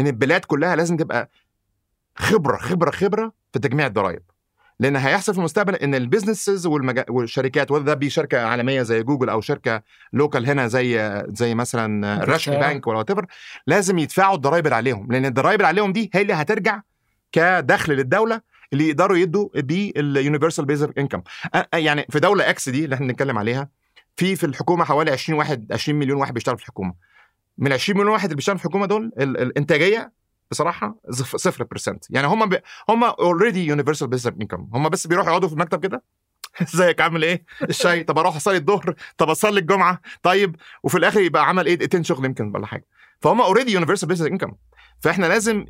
إن البلاد كلها لازم تبقى خبرة خبرة خبرة في تجميع الضرايب. لأن هيحصل في المستقبل إن ال businesses والمجا... والشركات وده بشركه عالمية زي جوجل أو شركة local هنا زي زي مثلا بالفعل. بانك ولا whatever لازم يدفعوا الضرايب اللي عليهم. لأن الضرايب اللي عليهم دي هي اللي هترجع كدخل للدولة اللي يقدروا يدوا بيه ال universal basic income يعني في دولة X دي اللي إحنا بنتكلم عليها في في الحكومة حوالي 20 واحد 20 مليون واحد بيشتغل في الحكومة. من 20 مليون واحد اللي بيشتغلوا في الحكومة دول ال- الإنتاجية بصراحة زف- صفر percent يعني هم. هم already universal basic income هم بس بيروحوا يقعدوا في المكتب كده؟ إزيك؟ عامل إيه؟ الشاي؟ طب أروح أصلي الظهر؟ طب أصلي الجمعة؟ طيب وفي الآخر يبقى عمل إيه؟ دقيقتين شغل يمكن ولا حاجة. فهم already universal basic income فإحنا لازم.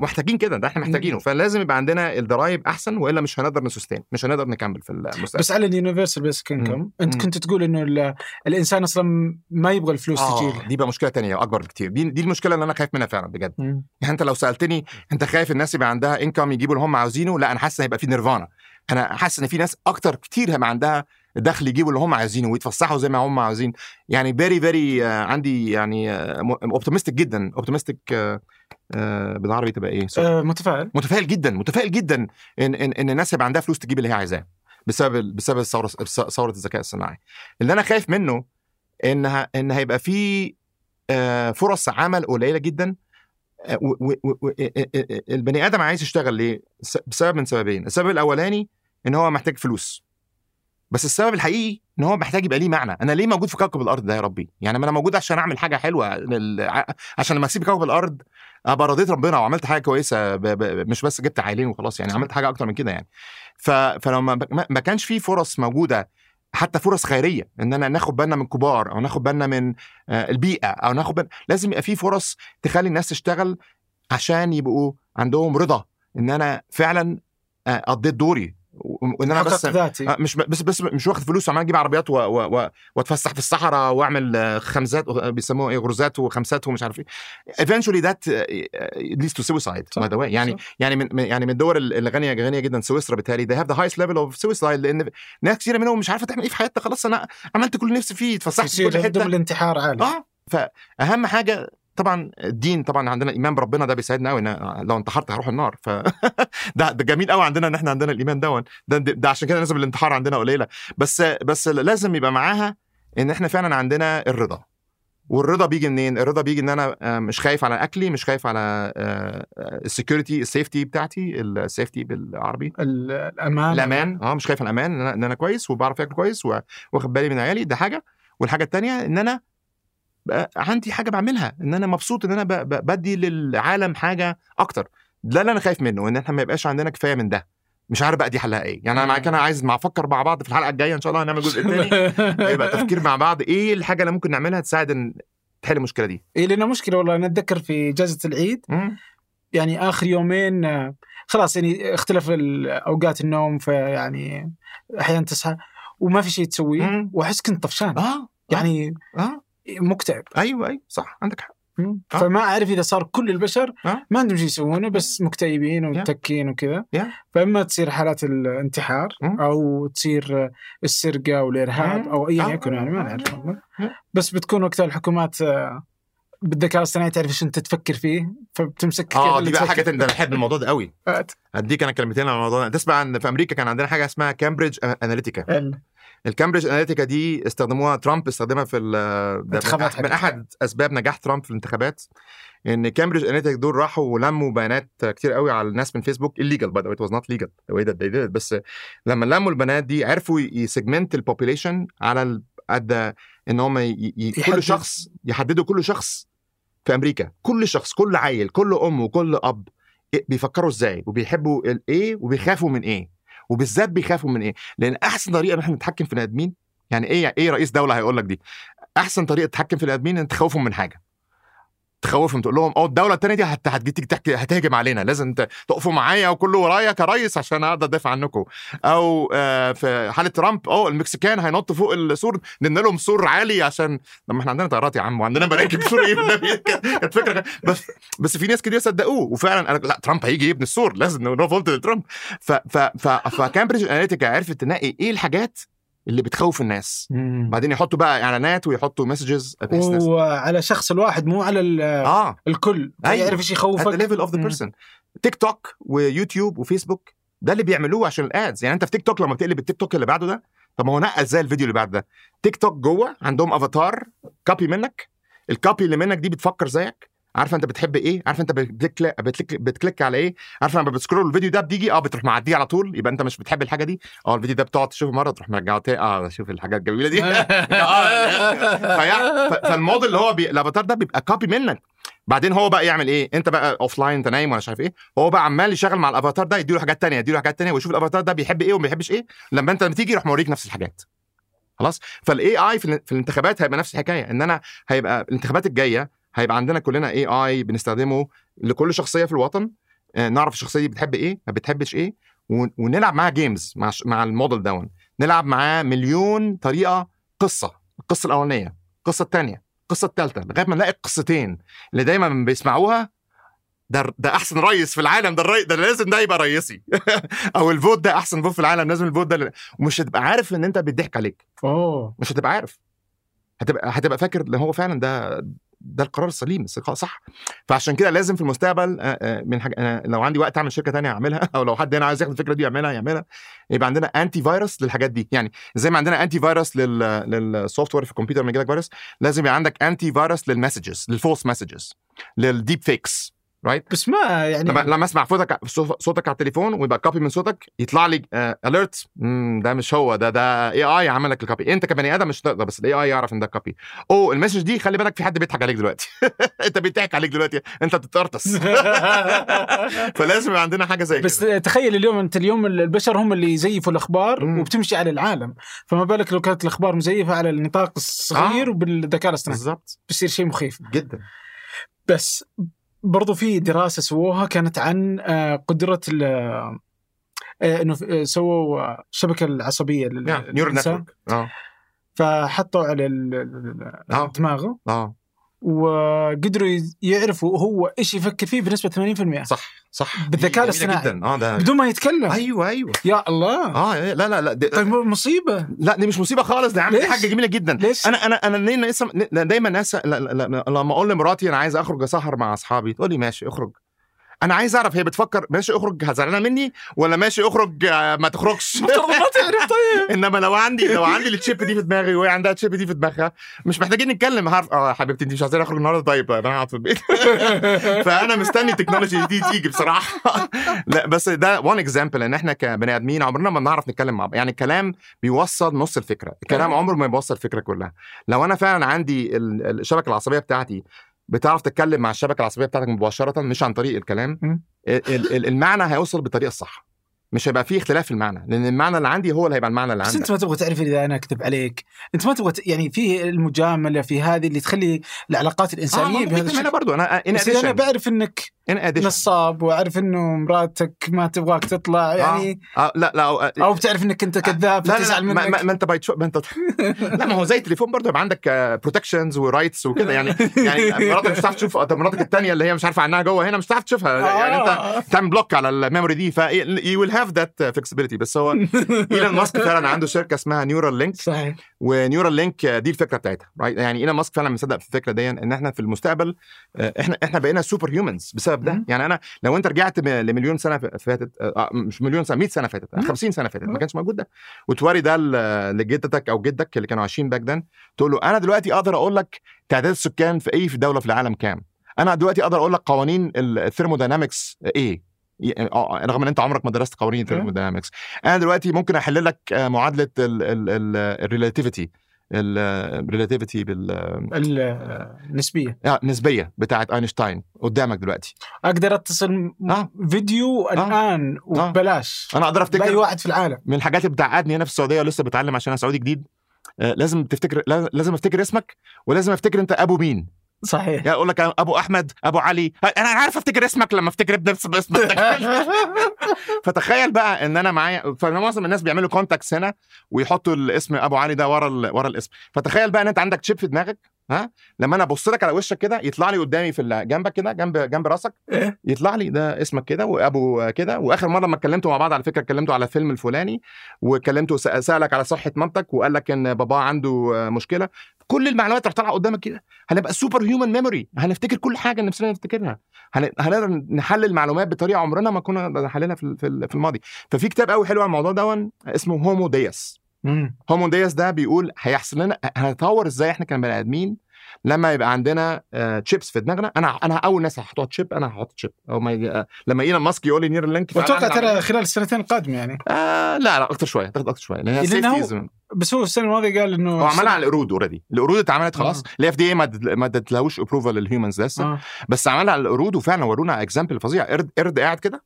محتاجين كده ده إحنا محتاجينه. فلازم يبقى عندنا الضرايب أحسن وإلا مش هنقدر ن sustain مش هنقدر نكمل في المستقبل. بس على اليونيفرسال بيسك انكم مم. أنت مم. كنت تقول إنه ال- الإنسان أصلا ما يبغى الفلوس آه تجي دي بقى مشكلة تانية أكبر بكتير. دي دي المشكلة اللي أنا خايف منها فعلا بجد. له يعني أنت لو سألتني أنت خايف الناس يبقى عندها income يجيبوا اللي هم عاوزينه؟ لا أنا حاسس إن هيبقى في نيرفانا أنا حاسس إن في ناس أكتر كتير هيبقى عندها دخل يجيبوا اللي هم عايزينه ويتفسحوا زي ما هم عاوزين. يعني very very عندي يعني optimistic جدا. optimistic بالعربي تبقى إيه. آه متفائل. متفائل جدا. متفائل جدا إن إن, إن الناس هيبقى عندها فلوس تجيب اللي هي عايزاه بسبب بسبب الثورة ثورة الذكاء الصناعي. اللي أنا خايف منه إنها إن هيبقى في آه، فرص عمل قليلة جدا آه، آه، آه، آه، البني آدم عايز يشتغل ليه؟ بسبب من سببين. السبب الأولاني إن هو محتاج فلوس. بس السبب الحقيقي إن هو محتاج يبقى ليه معنى. أنا ليه موجود في كوكب الأرض ده يا ربي؟ يعني ما أنا موجود عشان أعمل حاجة حلوة عشان لما أسيب كوكب الأرض أبقى رضيت ربنا وعملت حاجة كويسة ب... ب... مش بس جبت عيلين وخلاص يعني عملت حاجة أكتر من كده يعني. ف... فلو ما... ما- كانش في فرص موجودة حتى فرص خيرية إن أنا ناخد بالنا من الكبار أو ناخد بالنا من آه، البيئة أو ناخد بالنا لازم يبقى في فرص تخلي الناس تشتغل عشان يبقوا عندهم رضا إن أنا فعلا آه، قضيت دوري. وإن أنا بس ذاتي آه، مش بس بس مش واخد فلوس وعمال أجيب عربيات و... و... و... وأتفسح في الصحراء وأعمل خمسات آه، بيسموها إيه غرزات وخمسات ومش عارف إيه eventually that leads to suicide صح. by the way يعني صح. يعني من يعني من الدول اللي غنية غنية جدا سويسرا بالتالي they have the highest level of suicide لأن ناس كثيره منهم مش عارفة تعمل إيه في حياتها خلاص أنا عملت كل نفسي فيه اتفسحت في كل حتة الانتحار عالي آه فأهم حاجة طبعا الدين طبعا عندنا الإيمان بربنا ده بيساعدنا قوي إن لو انتحرت هروح النار. ف ده ده جميل قوي عندنا إن إحنا عندنا الإيمان دون. ده, ده عشان كده نسب الانتحار عندنا قليلة. بس بس لازم يبقى معاها إن إحنا فعلا عندنا الرضا. والرضا بيجي منين؟ الرضا بيجي إن أنا آه، مش خايف على أكلي مش خايف على ال security ال safety بتاعتي ال safety بالعربي. ال- الأمان. الأمان. آه مش خايف على الأمان إن أنا, إن أنا كويس وبعرف آكل كويس واخد بالي من عيالي ده حاجة. والحاجة الثانية إن أنا عندي حاجة بعملها إن أنا مبسوط إن أنا بدي للعالم حاجة أكتر. ده اللي أنا خايف منه إن إحنا ما يبقاش عندنا كفاية من ده. مش عارف بقى دي حلها إيه. يعني أنا معاك أنا عايز مع أفكر مع بعض في الحلقة الجاية إن شاء الله هنعمل جزء تاني. يبقى تفكير مع بعض إيه الحاجة اللي ممكن نعملها تساعد إن تحل المشكلة دي؟ اي لنا مشكلة والله أنا أتذكر في اجازه العيد مم. يعني آخر يومين آه، خلاص يعني اختلف أوقات النوم فيعني أحيانا تصحى وما في شيء تسويه مم. وأحس كنت طفشان. آه يعني آه. مكتئب أيوه أيوه صح عندك حق. آه. فما أعرف إذا صار كل البشر آه. ما عندهم شيء يسوونه بس مكتئبين ومتكين وكذا Yeah. فأما تصير حالات الانتحار. أو تصير السرقة والارهاب. أو ايا آه. يكن يعني ما نعرف والله مم. بس بتكون وقتها الحكومات آه، بالذكاء الاصطناعي تعرف إيش أنت تفكر فيه فبتمسك آه دي بقى حاجة ده أنا بحب الموضوع ده قوي. أديك أنا كلمتين عن الموضوع ده تسمع عن في أمريكا كان عندنا حاجة اسمها Cambridge Analytica ال- ال Cambridge Analytica دي استخدموها ترامب استخدمها في ال- ده من. أحد أسباب نجاح ترامب في الانتخابات إن Cambridge Analytica دول راحوا ولموا بيانات كتير قوي على الناس من فيسبوك illegal by the way it was not legal the way that they did it بس لما لموا البيانات دي عرفوا ي segment ال population على قد إن هم ي... كل شخص يحددوا كل شخص في أمريكا كل شخص كل عيل كل أم وكل أب إيه- بيفكروا إزاي؟ وبيحبوا إيه وبيخافوا من إيه وبالذات بيخافوا من إيه؟ لأن أحسن طريقة إن إحنا نتحكم في الآدميين يعني إيه إيه رئيس دولة هيقول لك دي؟ أحسن طريقة تتحكم في الآدميين إن تخوفهم من حاجة. تخوفهم تقول لهم أه الدولة الثانية دي هت- هتجي تيجي تحكي هتهجم علينا لازم تقفوا معايا وكله ورايا كرئيس عشان أقدر أدافع عنكم أو آه، في حالة ترامب أه ال Mexicans هينطوا فوق السور نبني لهم سور عالي عشان لما إحنا عندنا طيارات يا عم وعندنا مراكب سور إيه؟ كانت فكرة بس بس في ناس كتير صدقوه وفعلا أنا لا ترامب هيجي يبني السور لازم no vote لترامب فكامبريدج أناليتيكا عرفت تنقي إيه الحاجات اللي بتخوف الناس. مم. بعدين يحطوا بقى إعلانات ويحطوا messages وعلى شخص الواحد مو على آه. الكل. أيوة. يعرف إيش يخوفك of the مم. person. تيك توك ويوتيوب وفيسبوك ده اللي بيعملوه عشان ال ads يعني أنت في تيك توك لما بتقلب التيك توك اللي بعده ده طب ما هو نقل زي الفيديو اللي بعد ده. تيك توك جوه عندهم avatar copy منك. ال copy اللي منك دي بتفكر زيك. عارفة أنت بتحب إيه؟ عارفة أنت بت click بت click, بت click على إيه؟ عارفة لما بت scroll الفيديو ده بتيجي آه بتروح معديه على طول يبقى أنت مش بتحب الحاجة دي. آه الفيديو ده بتقعد تشوفه مرة تروح مرجعه تاني آه شوف الحاجات الجميلة دي. فالموديل اللي هو بي... الأفاتار ده بيبقى copy منك. بعدين هو بقى يعمل إيه؟ أنت بقى offline أنت نايم ولا مش عارف إيه. هو بقى عمال يشغل مع الأفاتار ده يديله حاجات تانية يديله حاجات تانية ويشوف الأفاتار ده بيحب إيه وما بيحبش إيه. لما أنت لما تيجي يروح موريك نفس الحاجات. خلاص؟ فال AI في الانتخابات هيبقى نفس الحكاية إن أنا هيبقى الانتخابات الجاية هيبقى عندنا كلنا AI بنستخدمه لكل شخصية في الوطن. آه، نعرف الشخصية دي بتحب إيه ما بتحبش إيه ون- ونلعب معاها games مع مع الموديل دون نلعب معاه مليون طريقة قصة القصة الأولانية القصة الثانية القصة الثالثه لغاية ما نلاقي القصتين اللي دايما بيسمعوها. ده ده أحسن رئيس في العالم ده الرئيس ده لازم ده يبقى رئيسي. أو ال vote ده أحسن vote في العالم لازم ال vote ده ومش هتبقى عارف إن أنت بيضحك عليك. oh مش هتبقى عارف. هتبقى هتبقى فاكر إن هو فعلا ده ده القرار السليم صح. فعشان كده لازم في المستقبل من حاجة أنا لو عندي وقت أعمل شركة تانية أعملها أو لو حد هنا عايز ياخد الفكرة دي يعملها يعملها. يبقى عندنا antivirus للحاجات دي. يعني زي ما عندنا antivirus لل لل software في الكمبيوتر لما يجيلك فيروس لازم يبقى عندك antivirus لل messages لل false messages لل deep fakes right بس ما يعني لما لما أسمع صوتك صوتك على التليفون ويبقى copy من صوتك يطلع لي alert ده مش هو ده ده AI عمل لك ال copy أنت كبني آدم مش تقدر بس ال AI يعرف إن ده copy أو ال message دي خلي بالك في حد بيضحك عليك دلوقتي. أنت بيضحك عليك دلوقتي. أنت بتتقرطس فلازم يبقى عندنا حاجة زي بس كده. تخيل اليوم أنت اليوم البشر هم اللي يزيفوا الأخبار مم. وبتمشي على العالم. فما بالك لو كانت الأخبار مزيفة على النطاق الصغير آه. وبالذكاء الاصطناعي. بالظبط بيصير شيء مخيف. جدا. بس برضو في دراسة سووها كانت عن آه، قدرة ال آه، إنه آه، سووا آه، الشبكه العصبية لل- neural. network فحطوا على آه. دماغه وقدروا يعرفوا هو إيش يفكر فيه بنسبة 80% صح صح. بالذكاء الاصطناعي. جدا. آه ده بدون ما يتكلم. أيوه أيوه. يا الله. آه لا لا لا دي طيب مصيبة. لا دي مش مصيبة خالص ده ليش؟ حاجة جميلة جدا. ليش؟ أنا أنا أنا دايما ناس لا- لا- لا- لما أقول لمراتي أنا عايز أخرج أسهر مع أصحابي تقول لي ماشي اخرج. أنا عايز اعرف هي بتفكر ماشي اخرج زعلانه مني ولا ماشي اخرج آه، ما تخرجش؟ مفترض تعرف طيب انما لو عندي لو عندي ال chip دي في دماغي وهي عندها ال chip دي في دماغها مش محتاجين نتكلم هعرف آه حبيبتي انت مش عايزين اخرج النهارده؟ طيب أنا هقعد في البيت. فأنا مستني التكنولوجي دي تيجي بصراحة. لا بس ده one example إن إحنا كبني آدمين عمرنا ما بنعرف نتكلم مع بعض. يعني الكلام بيوصل نص الفكرة. الكلام عمره ما بيوصل الفكرة كلها. لو أنا فعلا عندي ال- الشبكة العصبية بتاعتي بتعرف تتكلم مع الشبكة العصبية بتاعتك مباشرة مش عن طريق الكلام. مم. ال- ال- المعنى هيوصل بالطريقة الصح. مش هيبقى فيه اختلاف في المعنى لأن المعنى اللي عندي هو اللي هيبقى المعنى اللي بس عندك. أنت ما تبغى تعرف إذا أنا أكذب عليك. أنت ما تبغى ت- يعني في المجاملة في هذه اللي تخلي العلاقات الإنسانية آه بهذا أنا الشكل. برضو. أنا بس أنا بعرف إنك اديشن نصاب وأعرف إنه مراتك ما تبغاك تطلع يعني آه لا لا آه، أو بتعرف إنك أنت كذاب لا لا, لا منك. ما, ما أنت بايت ما أنت لا ما هو زي التليفون برضه يبقى عندك protections و rights وكده يعني يعني مراتك مش هتعرف تشوف مراتك الثانية اللي هي مش عارفة عنها جوه هنا مش هتعرف تشوفها. يعني أنت آه. تعمل block على ال memory دي ف you will have that flexibility بس هو إيلون ماسك فعلا عنده شركة اسمها Neuralink صحيح. و Neuralink دي الفكرة بتاعتها right؟ يعني إيلون ماسك فعلا مصدق في الفكرة دي إن إحنا في المستقبل آه، إحنا إحنا بقينا super humans بسبب ده. يعني أنا لو أنت رجعت لمليون سنة فاتت آه، مش مليون سنة 100 سنة فاتت مم. 50 سنة فاتت ما. كانش موجود ده وتوري ده لجدتك أو جدك اللي كانوا عايشين back then تقول له أنا دلوقتي أقدر أقول لك تعداد السكان في أي في دولة في العالم كام أنا دلوقتي أقدر أقول لك قوانين ال thermodynamics إيه آه، رغم إن أنت عمرك ما درست قوانين ال thermodynamics أنا دلوقتي ممكن أحل لك آه، معادلة ال relativity ال relativity بال النسبيه آه، نسبية. بتاعت أينشتاين قدامك دلوقتي. أقدر أتصل آه. فيديو الآن وببلاش أنا أقدر بأي افتكر واحد في العالم. من الحاجات اللي بتعقدني هنا في السعودية ولسه بتعلم عشان أنا سعودي جديد آه، لازم تفتكر لا- لازم أفتكر اسمك ولازم أفتكر أنت أبو مين. صحيح. يعني أقول لك أبو أحمد أبو علي أنا عارف أفتكر اسمك لما أفتكر بنفس اسمك. فتخيل بقى إن أنا معايا فمعظم الناس بيعملوا contacts هنا ويحطوا الاسم أبو علي ده ورا ال... ورا الاسم. فتخيل بقى إن أنت عندك chip في دماغك ها؟ لما أنا أبص لك على وشك كده يطلع لي قدامي في جنبك كده جنب جنب راسك. إيه؟ يطلع لي ده اسمك كده وأبو كده. وآخر مرة لما اتكلمتوا مع بعض على فكرة اتكلمتوا على الفيلم الفلاني وكلمته س- سألك على صحة مامتك وقال لك إن باباه عنده مشكلة. كل المعلومات رح طالعة قدامك كده. هنبقى super human memory هنفتكر كل حاجة نفسنا نفتكرها. هن- هنقدر نحلل معلومات بطريقة عمرنا ما كنا نحللها في ال- في ال- في الماضي. ففي كتاب قوي حلو على الموضوع ده اسمه Homo Deus مم. Homo Deus ده بيقول هيحصل لنا هنتطور إزاي إحنا كبني آدمين لما يبقى عندنا تشيبس في دماغنا؟ أنا أنا أول ناس هحط chip أنا هحط chip أو ما يجي آه، لما إيلون ماسك يقول لي Neuralink واتوقع ترى خلال السنتين القادمه يعني. آه لا لا أكتر شوية تاخد أكتر شوية لأن ال safety بس هو السنة الماضية قال إنه هو عملها على القرود already القرود اتعملت خلاص. آه. ال FDA ما ادتلهوش approval لل humans لسه. آه. بس عملها على القرود وفعلا ورونا example فظيع. قرد قرد قاعد كده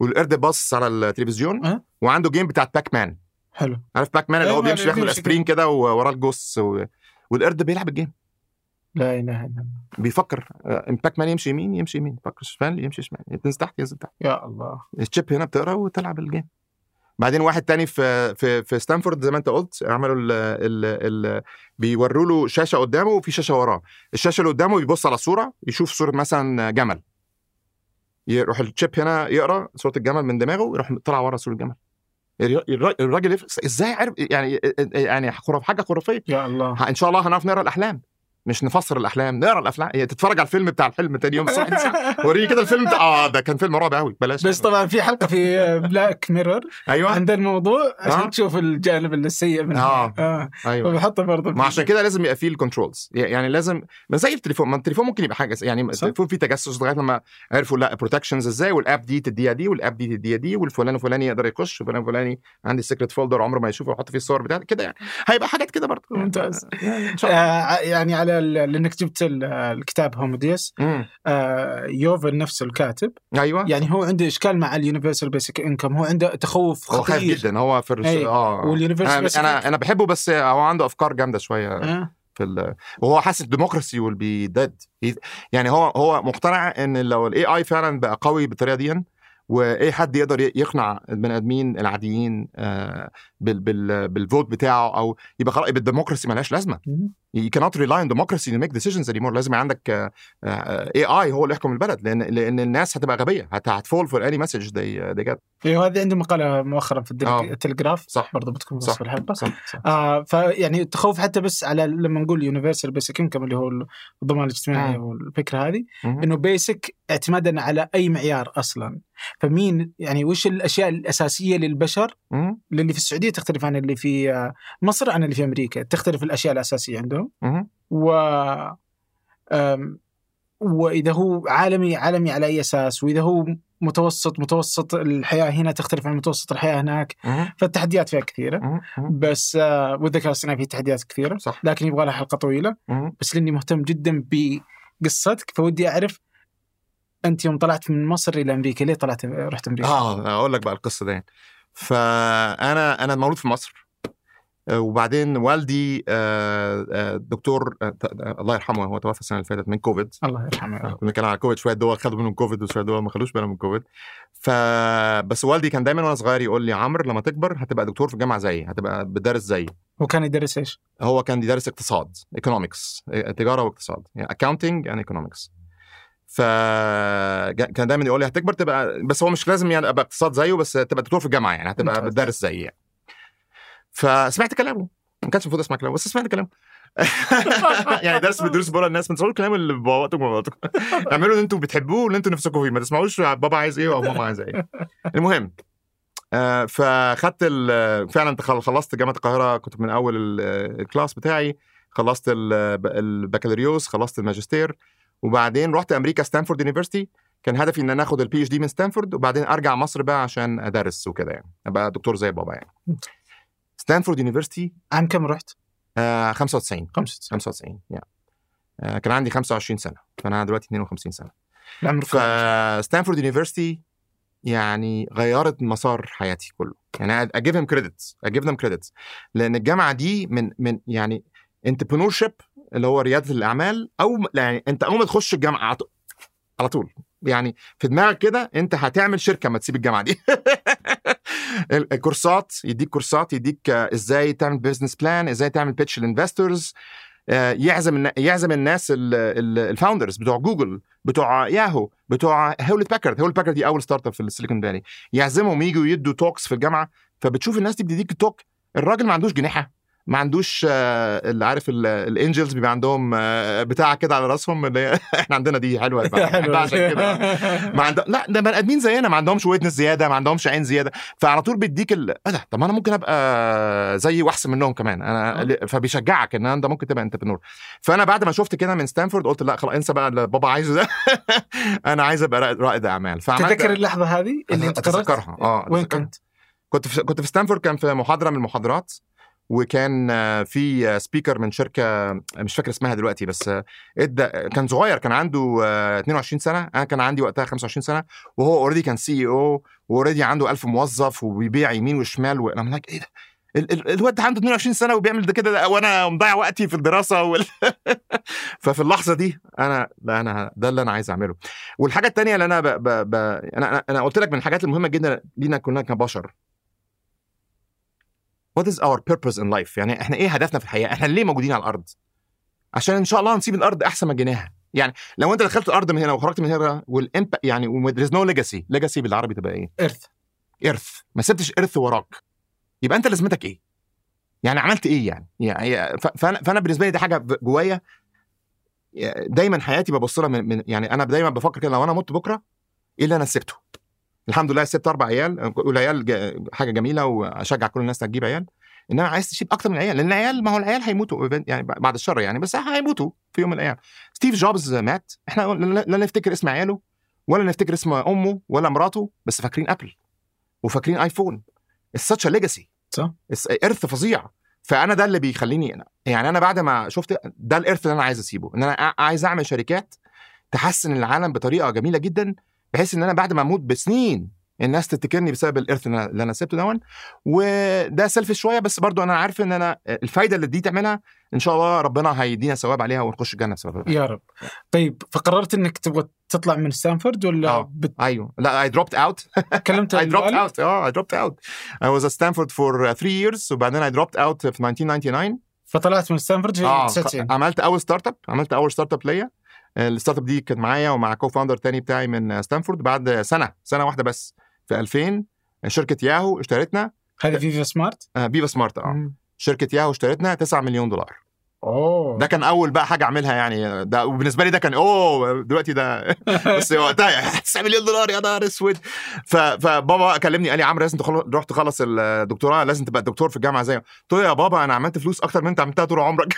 والقرد باصص على التلفزيون أه. وعنده game بتاع باك مان حلو. عارف باك مان اللي هو أيوة، بيمشي اللي ياخد بيمشي الاسبرين كده ووراه الجوس و... والقرد بيلعب ال game. لا إله إلا الله. بيفكر آه، باك مان يمشي يمين يمشي يمين. يفكر شمال يمشي شمال. ينزل تحت ينزل تحت. يا الله. ال chip هنا بتقرا وتلعب ال game. بعدين واحد تاني في في في ستانفورد زي ما انت قلت عملوا ال ال ال بيوروا له شاشة قدامه وفي شاشة وراه. الشاشة اللي قدامه بيبص على صوره يشوف صورة مثلا جمل. يروح ال chip هنا يقرا صورة الجمل من دماغه ويروح طلع ورا صورة الجمل. الراجل إزاي عرف يعني يعني حاجة خرافية. يا الله. إن شاء الله هنعرف نقرأ الأحلام. مش نفسر الأحلام نقرأ الأحلام هي تتفرج على الفيلم بتاع الحلم تاني يوم الصبح. وريني كده الفيلم بتاع آه ده كان فيلم رعب قوي بلاش. بس طبعا في حلقة في بلاك ميرور أيوه. عند الموضوع عشان آه. تشوف الجانب السيء منه آه. آه. أيوه. فبحطه برضه ما عشان كده لازم يبقى فيه ال controls يعني لازم ما زي التليفون ما التليفون ممكن يبقى حاجة يعني. التليفون فيه تجسس لغاية لما عرفوا لا protections إزاي وال app دي تديها دي وال app دي تديها دي والفلان الفلاني يقدر يخش وفلان الفلاني عندي secret folder عمره ما يشوفه ويحط فيه الصور بتاعتي كده يعني. هيبقى حاجات كده برضه. ممتاز. يعني الله. آه يعني على لأنك جبت ال- الكتاب هومو ديوس مم. آه يوفل نفسه الكاتب. أيوه. يعني هو عنده إشكال مع ال universal basic income. هو عنده تخوف هو خايف خطير. جدا. هو في الرس... أي. آه. وال universal أنا basic أنا أنا بحبه بس هو عنده أفكار جامدة شوية آه. في ال... وهو حاسس ال democracy will be dead يعني هو هو مقتنع إن لو ال AI فعلا بقى قوي بالطريقة دي واي حد يقدر يقنع البني آدمين العاديين آه، بال بال بال vote بتاعه أو يبقى خلاص يبقى ال democracy ملهاش لازمة. You cannot rely on democracy to make decisions anymore. لازم عندك AI هو اللي يحكم البلد لأن لأن الناس هتبقى غبية هت هت fall for any message they they get. أيوه هذه عنده مقالة مؤخرا في آه. التلغراف صح. برضه بتكون في الحلقة صح. صح. آه فيعني التخوف حتى بس على لما نقول universal basic income اللي هو الضمان الاجتماعي. والفكرة هذه. إنه basic اعتمادا على أي معيار أصلا. فمين يعني وش الأشياء الأساسية للبشر. اللي في السعودية تختلف عن اللي في آه، مصر عن اللي في أمريكا تختلف الأشياء الأساسية عندهم. و وإذا هو عالمي عالمي على أي أساس وإذا هو متوسط متوسط الحياة هنا تختلف عن متوسط الحياة هناك. فالتحديات فيها كثيرة. بس آه، والذكاء الاصطناعي فيه تحديات كثيرة صح لكن يبغى لها حلقة طويلة. بس لأني مهتم جدا بقصتك فودي أعرف أنت يوم طلعت من مصر إلى أمريكا ليه طلعت رحت أمريكا؟ آه أقول لك بقى القصة دي فأنا أنا مولود في مصر وبعدين والدي آه، آه، دكتور آه، آه، الله يرحمه هو توفى السنة اللي فاتت من كوفيد الله يرحمه. كنا بنتكلم على كوفيد شوية دول خدوا منهم كوفيد وشوية دول ما خدوش بالهم من كوفيد ف بس والدي كان دايما وأنا صغير يقول لي عمرو لما تكبر هتبقى دكتور في الجامعة زيي هتبقى بتدرس زيي هو كان يدرس إيش؟ هو كان بيدرس اقتصاد economics تجارة واقتصاد يعني accounting and economics ف كان دايما يقول لي هتكبر تبقى بس هو مش لازم يعني أبقى اقتصاد زيه بس تبقى دكتور في الجامعة يعني هتبقى. بتدرس زيي يعني فسمعت كلامه. ما كانش المفروض أسمع كلامه بس سمعت كلامه. يعني درس بدروس بره الناس ما تسمعوش الكلام اللي باباكم وماماتكم اعملوا اللي أنتوا بتحبوه واللي أنتوا نفسكم فيه ما تسمعوش بابا عايز إيه أو ماما عايزة إيه. المهم آه، فخدت فعلا خل- خلصت جامعة القاهرة كنت من أول ال- ال class بتاعي. خلصت ال- البكالوريوس خلصت الماجستير. وبعدين رحت أمريكا ستانفورد university كان هدفي إن أنا آخد ال PhD من ستانفورد وبعدين أرجع مصر بقى عشان أدرس وكده يعني. أبقى دكتور زي بابا يعني. ستانفورد university؟ عام كم رحت؟ آه 95 95 95 يعني آه كان عندي 25 سنة فأنا دلوقتي 52 سنة. العمر؟ فستانفورد university يعني غيرت مسار حياتي كله. يعني I give them credits I give them credits لأن الجامعة دي من من يعني entrepreneurship اللي هو ريادة الأعمال أو يعني أنت أول ما تخش الجامعة على طول- على طول. يعني في دماغك كده أنت هتعمل شركة ما تسيب الجامعة دي. الكورسات يديك كورسات يديك آه، إزاي تعمل business plan إزاي تعمل pitch لل investors يعزم النا- يعزم الناس ال founders بتوع جوجل بتوع ياهو بتوع هيولت باكرد هيولت باكرد دي أول startup في السيليكون فالي يعزمهم يجوا يدوا talks في الجامعة فبتشوف الناس دي بتديك ال talk الراجل ما عندوش جناحه ما عندوش آه، اللي عارف ال- ال angels بيبقى عندهم آه، بتاع كده على راسهم اللي إحنا عندنا دي حلوة عشان كده. ما عند... لا ده بني آدمين زينا ما عندهمش ويتنس زيادة ما عندهمش عين زيادة. فعلى طول بيديك ال... إيه ده؟ طب أنا ممكن أبقى زيي واحسن منهم كمان. أنا آه. فبيشجعك إن أنت ممكن تبقى entrepreneur فأنا بعد ما شفت كده من ستانفورد قلت لا خلاص انسى بقى اللي بابا عايزه ده. أنا عايز أبقى رائد- أعمال. فعملت تتذكر اللحظة هذه؟ اللي أنت قررت؟ أتذكرها. آه وين. كنت؟ كنت في كنت في ستانفورد كان في محاضرة من المحاضرات. وكان في speaker من شركة مش فاكر اسمها دلوقتي بس ادى كان صغير كان عنده آه، 22 سنة أنا كان عندي وقتها 25 سنة وهو already كان CEO و already عنده 1000 موظف وبيبيع يمين وشمال وأنا like إيه ده؟ ال- ال- الواد ده عنده 22 سنة وبيعمل ده كده ده وأنا مضيع وقتي في الدراسة وال... ففي اللحظة دي أنا ده أنا ده اللي أنا عايز أعمله. والحاجة الثانية اللي أنا ب... ب... ب... أنا أنا قلت لك من الحاجات المهمة جدا لينا كلنا كبشر. What is our purpose in life؟ يعني إحنا إيه هدفنا في الحياة؟ إحنا ليه موجودين على الأرض؟ عشان إن شاء الله نسيب الأرض أحسن ما جيناها. يعني لو أنت دخلت الأرض من هنا وخرجت من هنا والامب يعني there is no legacy، legacy بالعربي تبقى إيه؟ ارث ارث، ما سبتش ارث وراك. يبقى أنت لازمتك إيه؟ يعني عملت إيه يعني؟ يعني فانا فأنا بالنسبة لي دي حاجة جوايا دايما حياتي ببص لها من, من يعني أنا دايما بفكر كده لو أنا مت بكرة إيه اللي أنا سبته الحمد لله سبت أربع عيال والعيال جا- حاجة جميلة وأشجع كل الناس تجيب عيال. انما عايز تسيب أكتر من عيال لأن العيال ما هو العيال هيموتوا يعني بعد الشر يعني بس هيموتوا في يوم من الأيام. ستيف جوبز مات. إحنا لا نفتكر اسم عياله ولا نفتكر اسم أمه ولا مراته بس فاكرين Apple وفاكرين iPhone ال such legacy صح. ارث فظيع. فأنا ده اللي بيخليني يعني أنا بعد ما شفت ده الارث اللي أنا عايز أسيبه. إن أنا عايز أعمل شركات تحسن العالم بطريقة جميلة جدا بحيث إن أنا بعد ما أموت بسنين الناس تفتكرني بسبب الإرث اللي أنا سبته دون وده selfish شوية بس برضو أنا عارف إن أنا الفايدة اللي دي تعملها إن شاء الله ربنا هيدينا ثواب عليها ونخش الجنة بسببها يا رب. طيب فقررت إنك تبغى تطلع من ستانفورد ولا آه. بت- أيوه. لا I dropped out كلمت I dropped الوالد؟ out. آه I dropped out. I was at Stanford for uh, three years وبعدين I dropped out في 1999 فطلعت من ستانفورد في آه 99 عملت أول startup عملت أول startup ليا. ال startup دي كانت معايا ومع co-founder تاني بتاعي من ستانفورد بعد سنة سنة واحدة بس في 2000 شركة ياهو اشترتنا. هذه فيفا سمارت؟ آه، فيفا سمارت آه. مم. شركة ياهو اشترتنا 9 مليون دولار. أوه. ده كان أول بقى حاجة أعملها يعني. ده وبالنسبة لي ده كان أوه دلوقتي ده بس وقتها 9 مليون دولار يا نهار أسود. فبابا كلمني قال لي عمرو لازم تخلص روح تخلص الدكتوراه لازم تبقى دكتور في الجامعة زي قلت له يا بابا أنا عملت فلوس أكتر من أنت عملتها طول عمرك.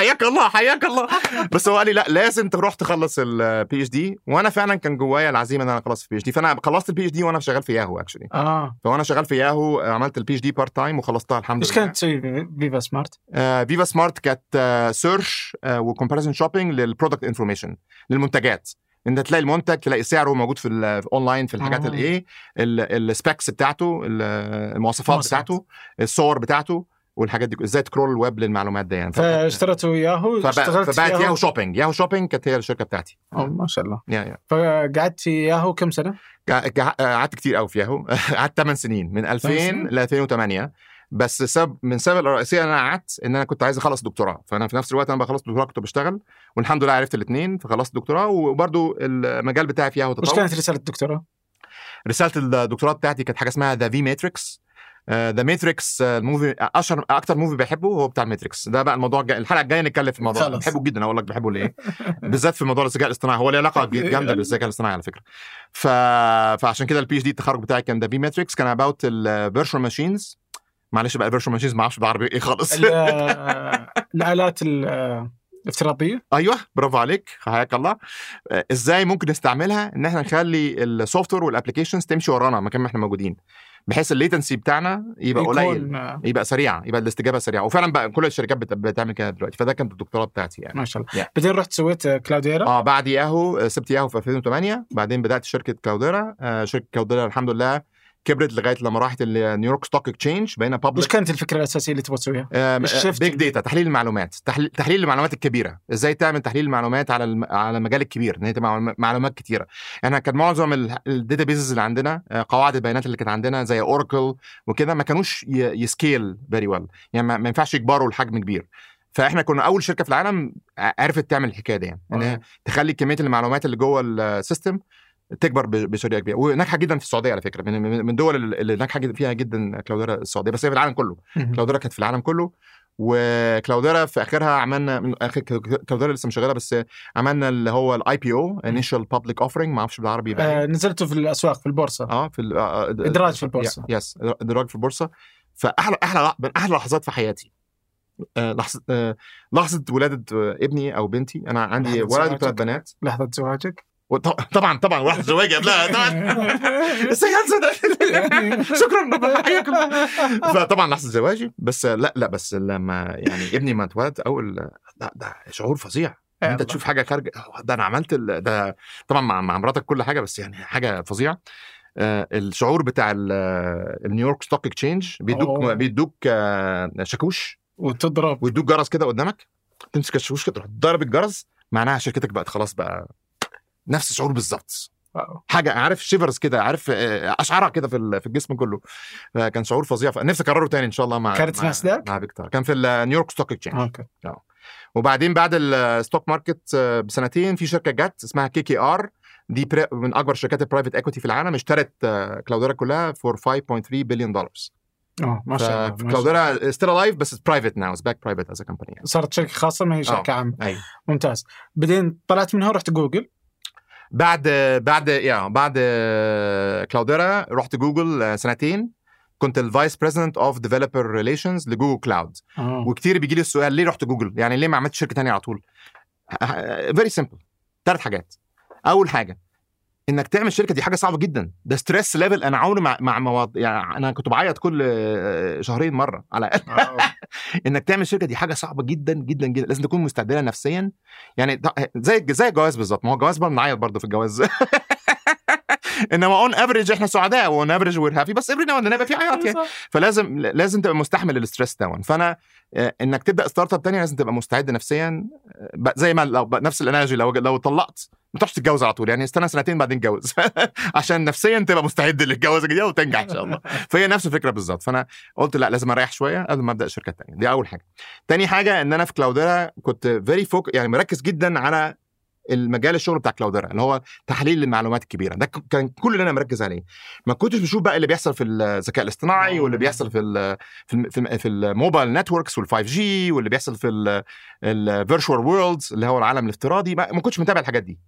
حياك الله حياك الله. بس هو قال لي لا لازم تروح تخلص ال PhD وأنا فعلا كان جوايا العزيمة إن أنا أخلص ال PhD فأنا خلصت ال PhD وأنا شغال في ياهو actually آه. وأنا شغال في ياهو عملت ال PhD part time وخلصتها الحمد إيش لله. كانت تسوي؟ في فيفا سمارت؟ آه، فيفا سمارت كانت search و comparison shopping لل product information للمنتجات. أنت تلاقي المنتج تلاقي سعره موجود في الاونلاين في الحاجات. الايه ال specs بتاعته ال- المواصفات مواصفات. بتاعته الصور بتاعته. والحاجات دي إزاي ت crawl ال web للمعلومات دي يعني؟ فاشتريتوا ياهو فبقى- اشتغلت فبقت في ياهو shopping ياهو shopping كانت هي الشركة بتاعتي. أوه ما شاء الله. yeah yeah. فقعدت في ياهو كم سنة؟ قع- قع- قعدت كتير قوي في ياهو. قعدت 8 سنين من 2000 سنين؟ ل 2008 بس سبب من السبب الرئيسية ان أنا قعدت إن أنا كنت عايز أخلص دكتوراه. فأنا في نفس الوقت أنا بخلص دكتوراه كنت بشتغل والحمد لله عرفت الاثنين فخلصت دكتوراه. وبرده المجال بتاعي فيها هو وش تطور كانت رسالة الدكتوراه؟ رسالة الدكتوراه بتاعتي كانت حاجة اسمها the vMatrix The Matrix ال movie أشهر أكتر movie بحبه هو بتاع ال Matrix ده بقى الموضوع الجاي الحلقة الجاية نتكلم في الموضوع ده. بحبه جدا أقول لك بحبه ليه؟ بالذات في موضوع الذكاء الاصطناعي. هو له علاقة جامدة بالذكاء الاصطناعي على فكرة. ف... فعشان كده ال PhD التخرج بتاعي كان the vMatrix كان about ال virtual machines معلش بقى ال virtual machines ما أعرفش بالعربي إيه خالص. ال- الآلات ال- الافتراضيه أيوه برافو عليك حياك الله. آه، إزاي ممكن نستعملها؟ إن إحنا نخلي ال software وال applications تمشي ورانا مكان ما إحنا موجودين. بحيث ال latency بتاعنا يبقى قليل آه، يبقى سريعه يبقى الاستجابة سريعة. وفعلا بقى كل الشركات بت- بتعمل كده دلوقتي فده كانت الدكتوراه بتاعتي يعني. ما شاء الله. Yeah. بعدين رحت سويت كلاوديرا؟ آه بعد ياهو آه، سبت ياهو في 2008 بعدين بدأت شركة كلاوديرا آه شركة كلاوديرا الحمد لله كبرت لغاية لما راحت ال New York Stock Exchange بقينا public كانت الفكرة الأساسية اللي تبغى تسويها؟ big data تحليل المعلومات. تحليل, تحليل المعلومات الكبيرة. إزاي تعمل تحليل المعلومات على الم... على المجال الكبير؟ إن هي تبقى معلوم- معلومات كتيرة. إحنا كان معظم ال databases اللي عندنا آه، قواعد البيانات اللي كانت عندنا زي اوراكل وكده ما كانوش ي... ي scale very well يعني ما... ما ينفعش يكبروا لحجم كبير. فإحنا كنا أول شركة في العالم عرفت تعمل الحكاية دي يعني. تخلي كمية المعلومات اللي جوه ال system تكبر ب- بشريحه كبيرة وناجحة جدا في السعودية على فكرة من من الدول اللي ناجحة جدا فيها جدا كلاوديرا السعودية بس هي في العالم كله مهم. كلاوديرا كانت في العالم كله وكلاوديرا في آخرها عملنا من آخر كلاوديرا لسه مش شغالة بس عملنا اللي هو ال IPO initial public offering ما أعرفش بالعربي بقى آه إيه. نزلته في الأسواق في البورصة آه في آه، آه، إدراج في البورصة. yes إدراج في البورصة فأحلى أحلى من أحلى لحظات في حياتي آه، لحظه آه، لحظة ولادة ابني أو بنتي أنا عندي ولد. وثلاث بنات لحظة زواجك طبعا طبعا واحد زواجي قبلها طبعا. شكرا ربنا حياك الله فطبعا لحظة زواجي بس لا لا بس لما يعني ابني ما اتولد أول لا ده شعور فظيع. إن أنت تشوف حاجة خارجه ده أنا عملت ال- ده طبعا مع مع مراتك كل حاجة بس يعني حاجة فظيعة. آه، الشعور بتاع ال- ال New York Stock Exchange بيدوك أوه. بيدوك آه، شاكوش. وتضرب. ويدوك جرس كده قدامك تمسك الشاكوش كده تروح ضارب الجرس معناها شركتك بقت خلاص بقى نفس الشعور بالظبط. حاجة عارف shivers كده عارف آه، أشعرها كده في في الجسم كله. فكان شعور فظيع. نفسي أكرره تاني إن شاء الله مع كانت مع- ناسداك؟ مع فيكتور. كان في ال New York Stock Exchange okay. وبعدين بعد ال stock market آه، بسنتين في شركة جت اسمها KKR دي من أكبر شركات ال private equity في العالم اشترت آه، كلاوديرا كلها for 5.3 بليون دولار آه ما شاء الله. كلاوديرا still alive بس private now back private as company صارت شركة خاصة ما هي شركة عامة. أيوه ممتاز. بعدين طلعت منها ورحت جوجل. بعد بعد يا بعد كلاوديرا رحت جوجل آه، سنتين. كنت ال vice president of developer relations لجوجل cloud آه. وكتير بيجي لي السؤال ليه رحت جوجل يعني ليه ما عملتش شركة تانية على طول؟ very simple ثلاث حاجات. أول حاجة إنك تعمل شركة دي حاجة صعبة جدا. ده stress level أنا عمري مع مع مواد يعني أنا كنت بعيط كل شهرين مرة على الأقل. آه. إنك تعمل شركة دي حاجة صعبة جدا جدا جدا. لازم تكون مستعد لها نفسيا. يعني زي زي الجواز بالظبط. ما هو الجواز برضه بنعيط برضه في الجواز. إنما on average إحنا سعداء و on average we're happy بس every now يبقى في عياط يعني فلازم لازم تبقى مستحمل ال stress ده فأنا آه، إنك تبدأ startup تانية لازم تبقى مستعد نفسيا. آه، زي ما لو نفس ال energy لو لو طلقت ما تروحش تتجوز على طول. يعني استنى سنتين بعدين اتجوز. عشان نفسيا تبقى مستعد للجوازه الجديده وتنجح إن شاء الله. فهي نفس الفكرة بالظبط. فأنا قلت لا لازم أريح شوية قبل ما أبدأ الشركة الثانية دي أول حاجة. تاني حاجة إن أنا في كلاوديرا كنت very focused يعني مركز جدا على المجال الشغل بتاع كلاوديرا اللي هو تحليل المعلومات الكبيرة. ده كان كل اللي أنا مركز عليه. ما كنتش بشوف بقى اللي بيحصل في الذكاء الاصطناعي واللي بيحصل في ال في في, الم- في ال mobile networks وال5 G واللي بيحصل في ال virtual worlds اللي هو العالم الافتراضي. ما, ما كنتش متابع الحاجات دي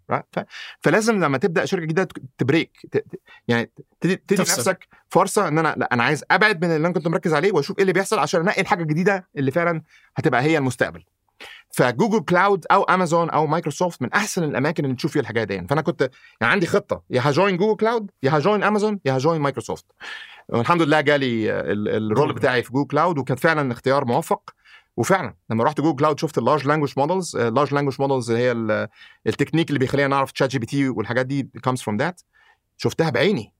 فلازم لما تبدأ شركة جديدة ت break يعني تدي. نفسك فرصة إن أنا لأ أنا عايز أبعد من اللي أنا كنت مركز عليه وأشوف إيه اللي بيحصل عشان انقي الحاجة الجديدة اللي فعلا هتبقى هي المستقبل. ف Google Cloud أو أمازون أو مايكروسوفت من أحسن الأماكن اللي تشوف فيها الحاجات دي. فأنا كنت يعني عندي خطة. يا ه join Google Cloud يا ه join Amazon يا ه join Microsoft. والحمد لله جالي ال- role. بتاعي في Google Cloud وكان فعلا اختيار موفق. وفعلا لما رحت Google Cloud شفت ال large language models ال large language models هي ال- التكنيك اللي بيخلينا نعرف ChatGPT والحاجات دي comes from that. شفتها بعيني.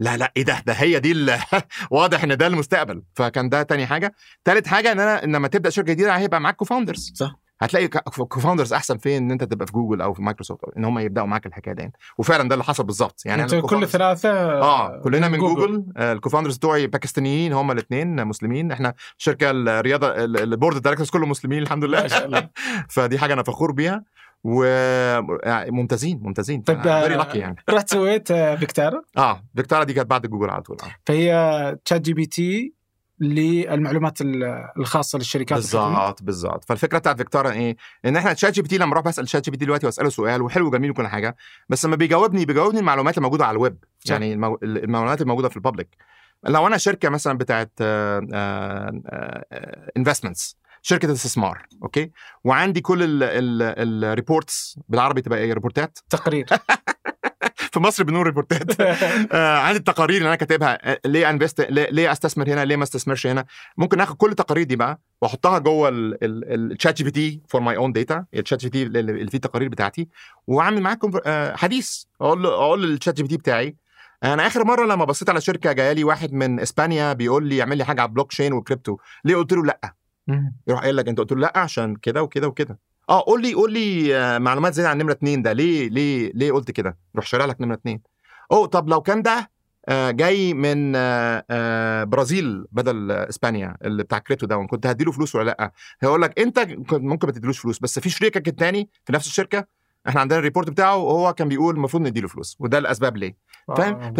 لا لا إيه ده؟ ده هي دي واضح إن ده المستقبل. فكان ده تاني حاجة. تالت حاجة إن أنا لما تبدأ شركة جديدة هيبقى معاك co-founders صح. هتلاقي co-founders أحسن فين؟ إن أنت تبقى في جوجل أو في مايكروسوفت إن هم يبدأوا معاك الحكاية دي. وفعلا ده اللي حصل بالظبط. يعني أنت كل ثلاثة آه كلنا من جوجل. آه، ال co-founders بتوعي باكستانيين هم الاثنين مسلمين. إحنا شركة الرياضة ال- board of directors كله مسلمين الحمد لله. ما شاء الله. فدي حاجة أنا فخور بيها. وممتازين ممتازين طيب، very آه، lucky يعني رحت سويت آه، Vectara آه Vectara دي كانت بعد جوجل على طول آه. فهي ChatGPT للمعلومات ال- الخاصة للشركات. بالظبط بالظبط فالفكرة بتاعت Vectara إيه؟ إن إحنا ChatGPT لما أروح بسأل ChatGPT دلوقتي وأسأله سؤال وحلو وجميل وكل حاجة بس لما بيجاوبني بيجاوبني المعلومات الموجودة على الويب. يعني المو... المعلومات الموجودة في ال public لو أنا شركة مثلا بتاعت investments شركة استثمار okay؟ وعندي كل ال reports بالعربي تبقى إيه ريبورتات تقرير. في مصر بنقول ريبورتات آه، عندي التقارير اللي أنا كاتبها. آه، ليه invest ليه, ليه أستثمر هنا؟ ليه ما أستثمرش هنا؟ ممكن آخد كل التقارير دي بقى وأحطها جوه ال ChatGPT for my own data ال ChatGPT اللي فيه التقارير بتاعتي. وأعمل معاكم آه، حديث. أقول له أقول لل ChatGPT بتاعي أنا آخر مرة لما بصيت على شركة جاية لي واحد من إسبانيا بيقول لي اعمل لي حاجة على blockchain و crypto ليه قلت له لأ؟ يروح قايل لك أنت قلت له لأ عشان كده وكده وكده. آه قول لي قول لي آه، معلومات زيادة عن نمرة اتنين ده. ليه ليه ليه قلت كده؟ يروح شارح لك نمرة اتنين. أوه طب لو كان ده آه، جاي من آه، برازيل بدل إسبانيا اللي بتاع كريتو ده كنت هديله فلوس ولا لأ؟ هيقول لك أنت ممكن ما تديلوش فلوس بس في شريكك التاني في نفس الشركة إحنا عندنا ال report بتاعه وهو كان بيقول المفروض نديله فلوس وده الأسباب ليه. فاهم؟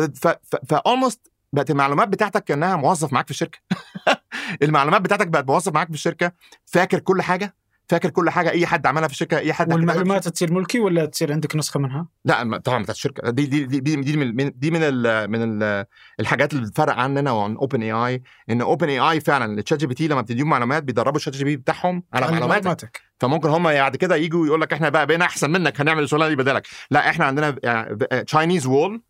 ف almost بقت المعلومات بتاعتك كأنها موظف معاك في الشركة. المعلومات بتاعتك بقت موظف معاك في الشركة فاكر كل حاجة؟ فاكر كل حاجة؟ أي حد عملها في الشركة؟ أي حد والمعلومات تصير ملكي ولا تصير عندك نسخة منها؟ لا طبعا بتاعت الشركة. دي دي دي دي, دي من دي من ال من ال الحاجات اللي بتفرق عننا وعن اوبن اي اي إن اوبن اي اي فعلا ال ChatGPT لما بتديهم معلومات بيدربوا ال ChatGPT بتاعهم على معلوماتك. فممكن هم بعد كده يجوا يقول لك إحنا بقى بقينا أحسن منك هنعمل الشغلانه دي بدالك لا إحنا عندنا Chinese wall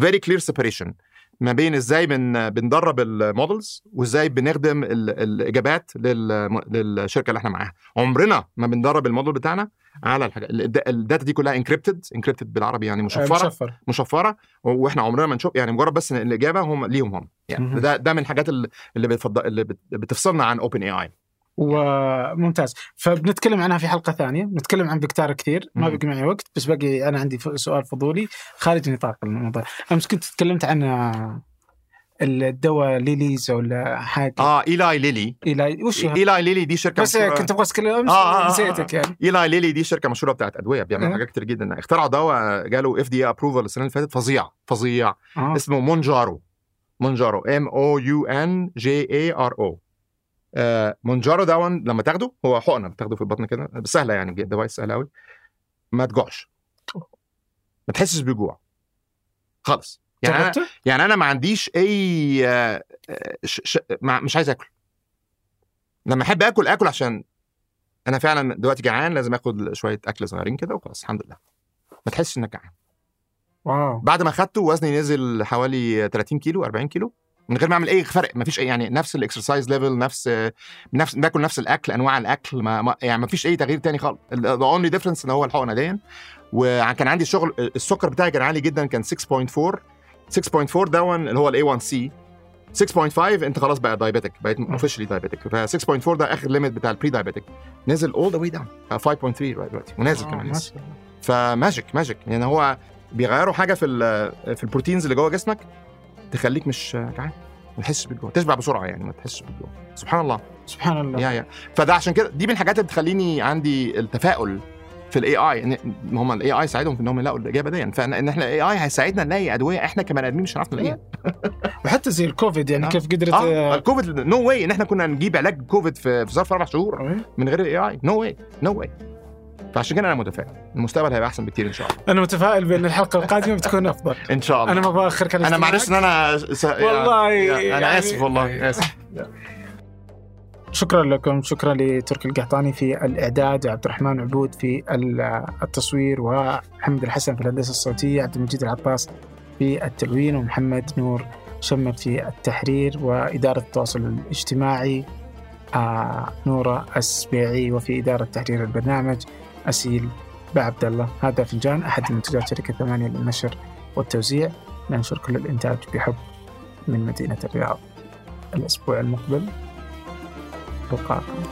very clear separation ما بين إزاي بن بندرب ال models وإزاي بنخدم ال- الإجابات لل- للشركة اللي إحنا معاها. عمرنا ما بندرب الموديل بتاعنا على الحاجة الد- ال data دي كلها encrypted encrypted بالعربي يعني مشفرة. مشفر مشفرة. وإحنا عمرنا ما نشوف يعني مجرد بس الإجابة هم ليهم هم. يعني. ده ده من الحاجات اللي بتفضل اللي بت- بتفصلنا عن OpenAI وممتاز. فبنتكلم عنها في حلقة ثانية. بنتكلم عن Vectara كثير ما. بقي معي وقت بس باقي أنا عندي سؤال فضولي خارج نطاق الموضوع. أمس كنت تكلمت عن آه، الدواء Lilly's ولا حاجة؟ آه Eli Lilly. Eli وش؟ Eli Lilly دي شركة بس مشهورة. كنت أبغى اتكلم أمس آه، آه، آه، نسيتك يعني. Eli Lilly دي شركة مشهورة بتاعت أدوية بيعملوا أه. حاجات كتير جدا. اخترعوا دواء جاله FDA approval السنة اللي فاتت فظيع فظيع. آه. اسمه Mounjaro. Mounjaro. M O U N J A R O Mounjaro دون لما تاخده هو حقنة بتاخده في البطن كده سهلة يعني device سهلة قوي ما تجوعش. ما تحسش بجوع. خالص. يعني أنا؟ يعني أنا ما عنديش أي آه، آه، ش... ش... مش عايز آكل. لما أحب آكل آكل عشان أنا فعلا دلوقتي جعان لازم آخد شوية أكل صغيرين كده وخلاص الحمد لله. ما تحسش إنك جعان. wow. بعد ما خدته وزني نزل حوالي 30 كيلو 40 كيلو من غير ما أعمل أي فرق ما فيش أي يعني نفس ال exercise level نفس نفس باكل نفس الأكل أنواع الأكل ما, ما يعني ما فيش أي تغيير تاني خالص. the only difference إن هو الحقنة دي وكان عندي شغل السكر بتاعي كان عالي جدا كان 6.4 6.4 دون اللي هو ال A 1 C 6.5 أنت خلاص بقى diabetic بقيت officially diabetic ف 6.4 ده آخر limit بتاع ال pre-diabetic نزل all the way down 5.3 لغايه دلوقتي ونازل آه، كمان ما لسه. ف magic magic يعني هو بيغيروا حاجة في في ال proteins اللي جوه جسمك. تخليك مش جعان. ما تحسش بالجوع. تشبع بسرعة يعني ما تحسش بالجوع. سبحان الله. سبحان الله. يا يا. فده عشان كده دي من الحاجات اللي بتخليني عندي التفاؤل في ال AI إن هم ال AI ساعدهم في انهم يلاقوا الإجابة دي فإن إن إحنا ال AI هيساعدنا نلاقي أدوية إحنا كبني آدمين مش هنعرف نلاقيها. وحتى زي الكوفيد يعني آه. كيف قدرت آه. ال COVID no way إن إحنا كنا نجيب علاج كوفيد في ظرف أربع شهور آه. من غير ال AI no way no way فعشان كده أنا متفائل. المستقبل هيبقى أحسن بكتير إن شاء الله. أنا متفائل بأن الحلقة القادمة بتكون أفضل. إن شاء الله. أنا ما باخرك على أنا. معلش إن أنا س... والله أنا يعني- آسف والله آسف. شكرا لكم شكرا لتركي القحطاني في الإعداد وعبد الرحمن عبود في ال- التصوير ومحمد الحسن في الهندسة الصوتية عبد المجيد العطاس في التلوين ومحمد نور شمت في التحرير وإدارة التواصل الاجتماعي آه نورة السبيعي وفي إدارة تحرير البرنامج أسيل بعبد الله. هذا فنجان أحد منتجات شركة ثمانية للنشر والتوزيع. ننشر كل الإنتاج بحب من مدينة الرياض الأسبوع المقبل. لقاكم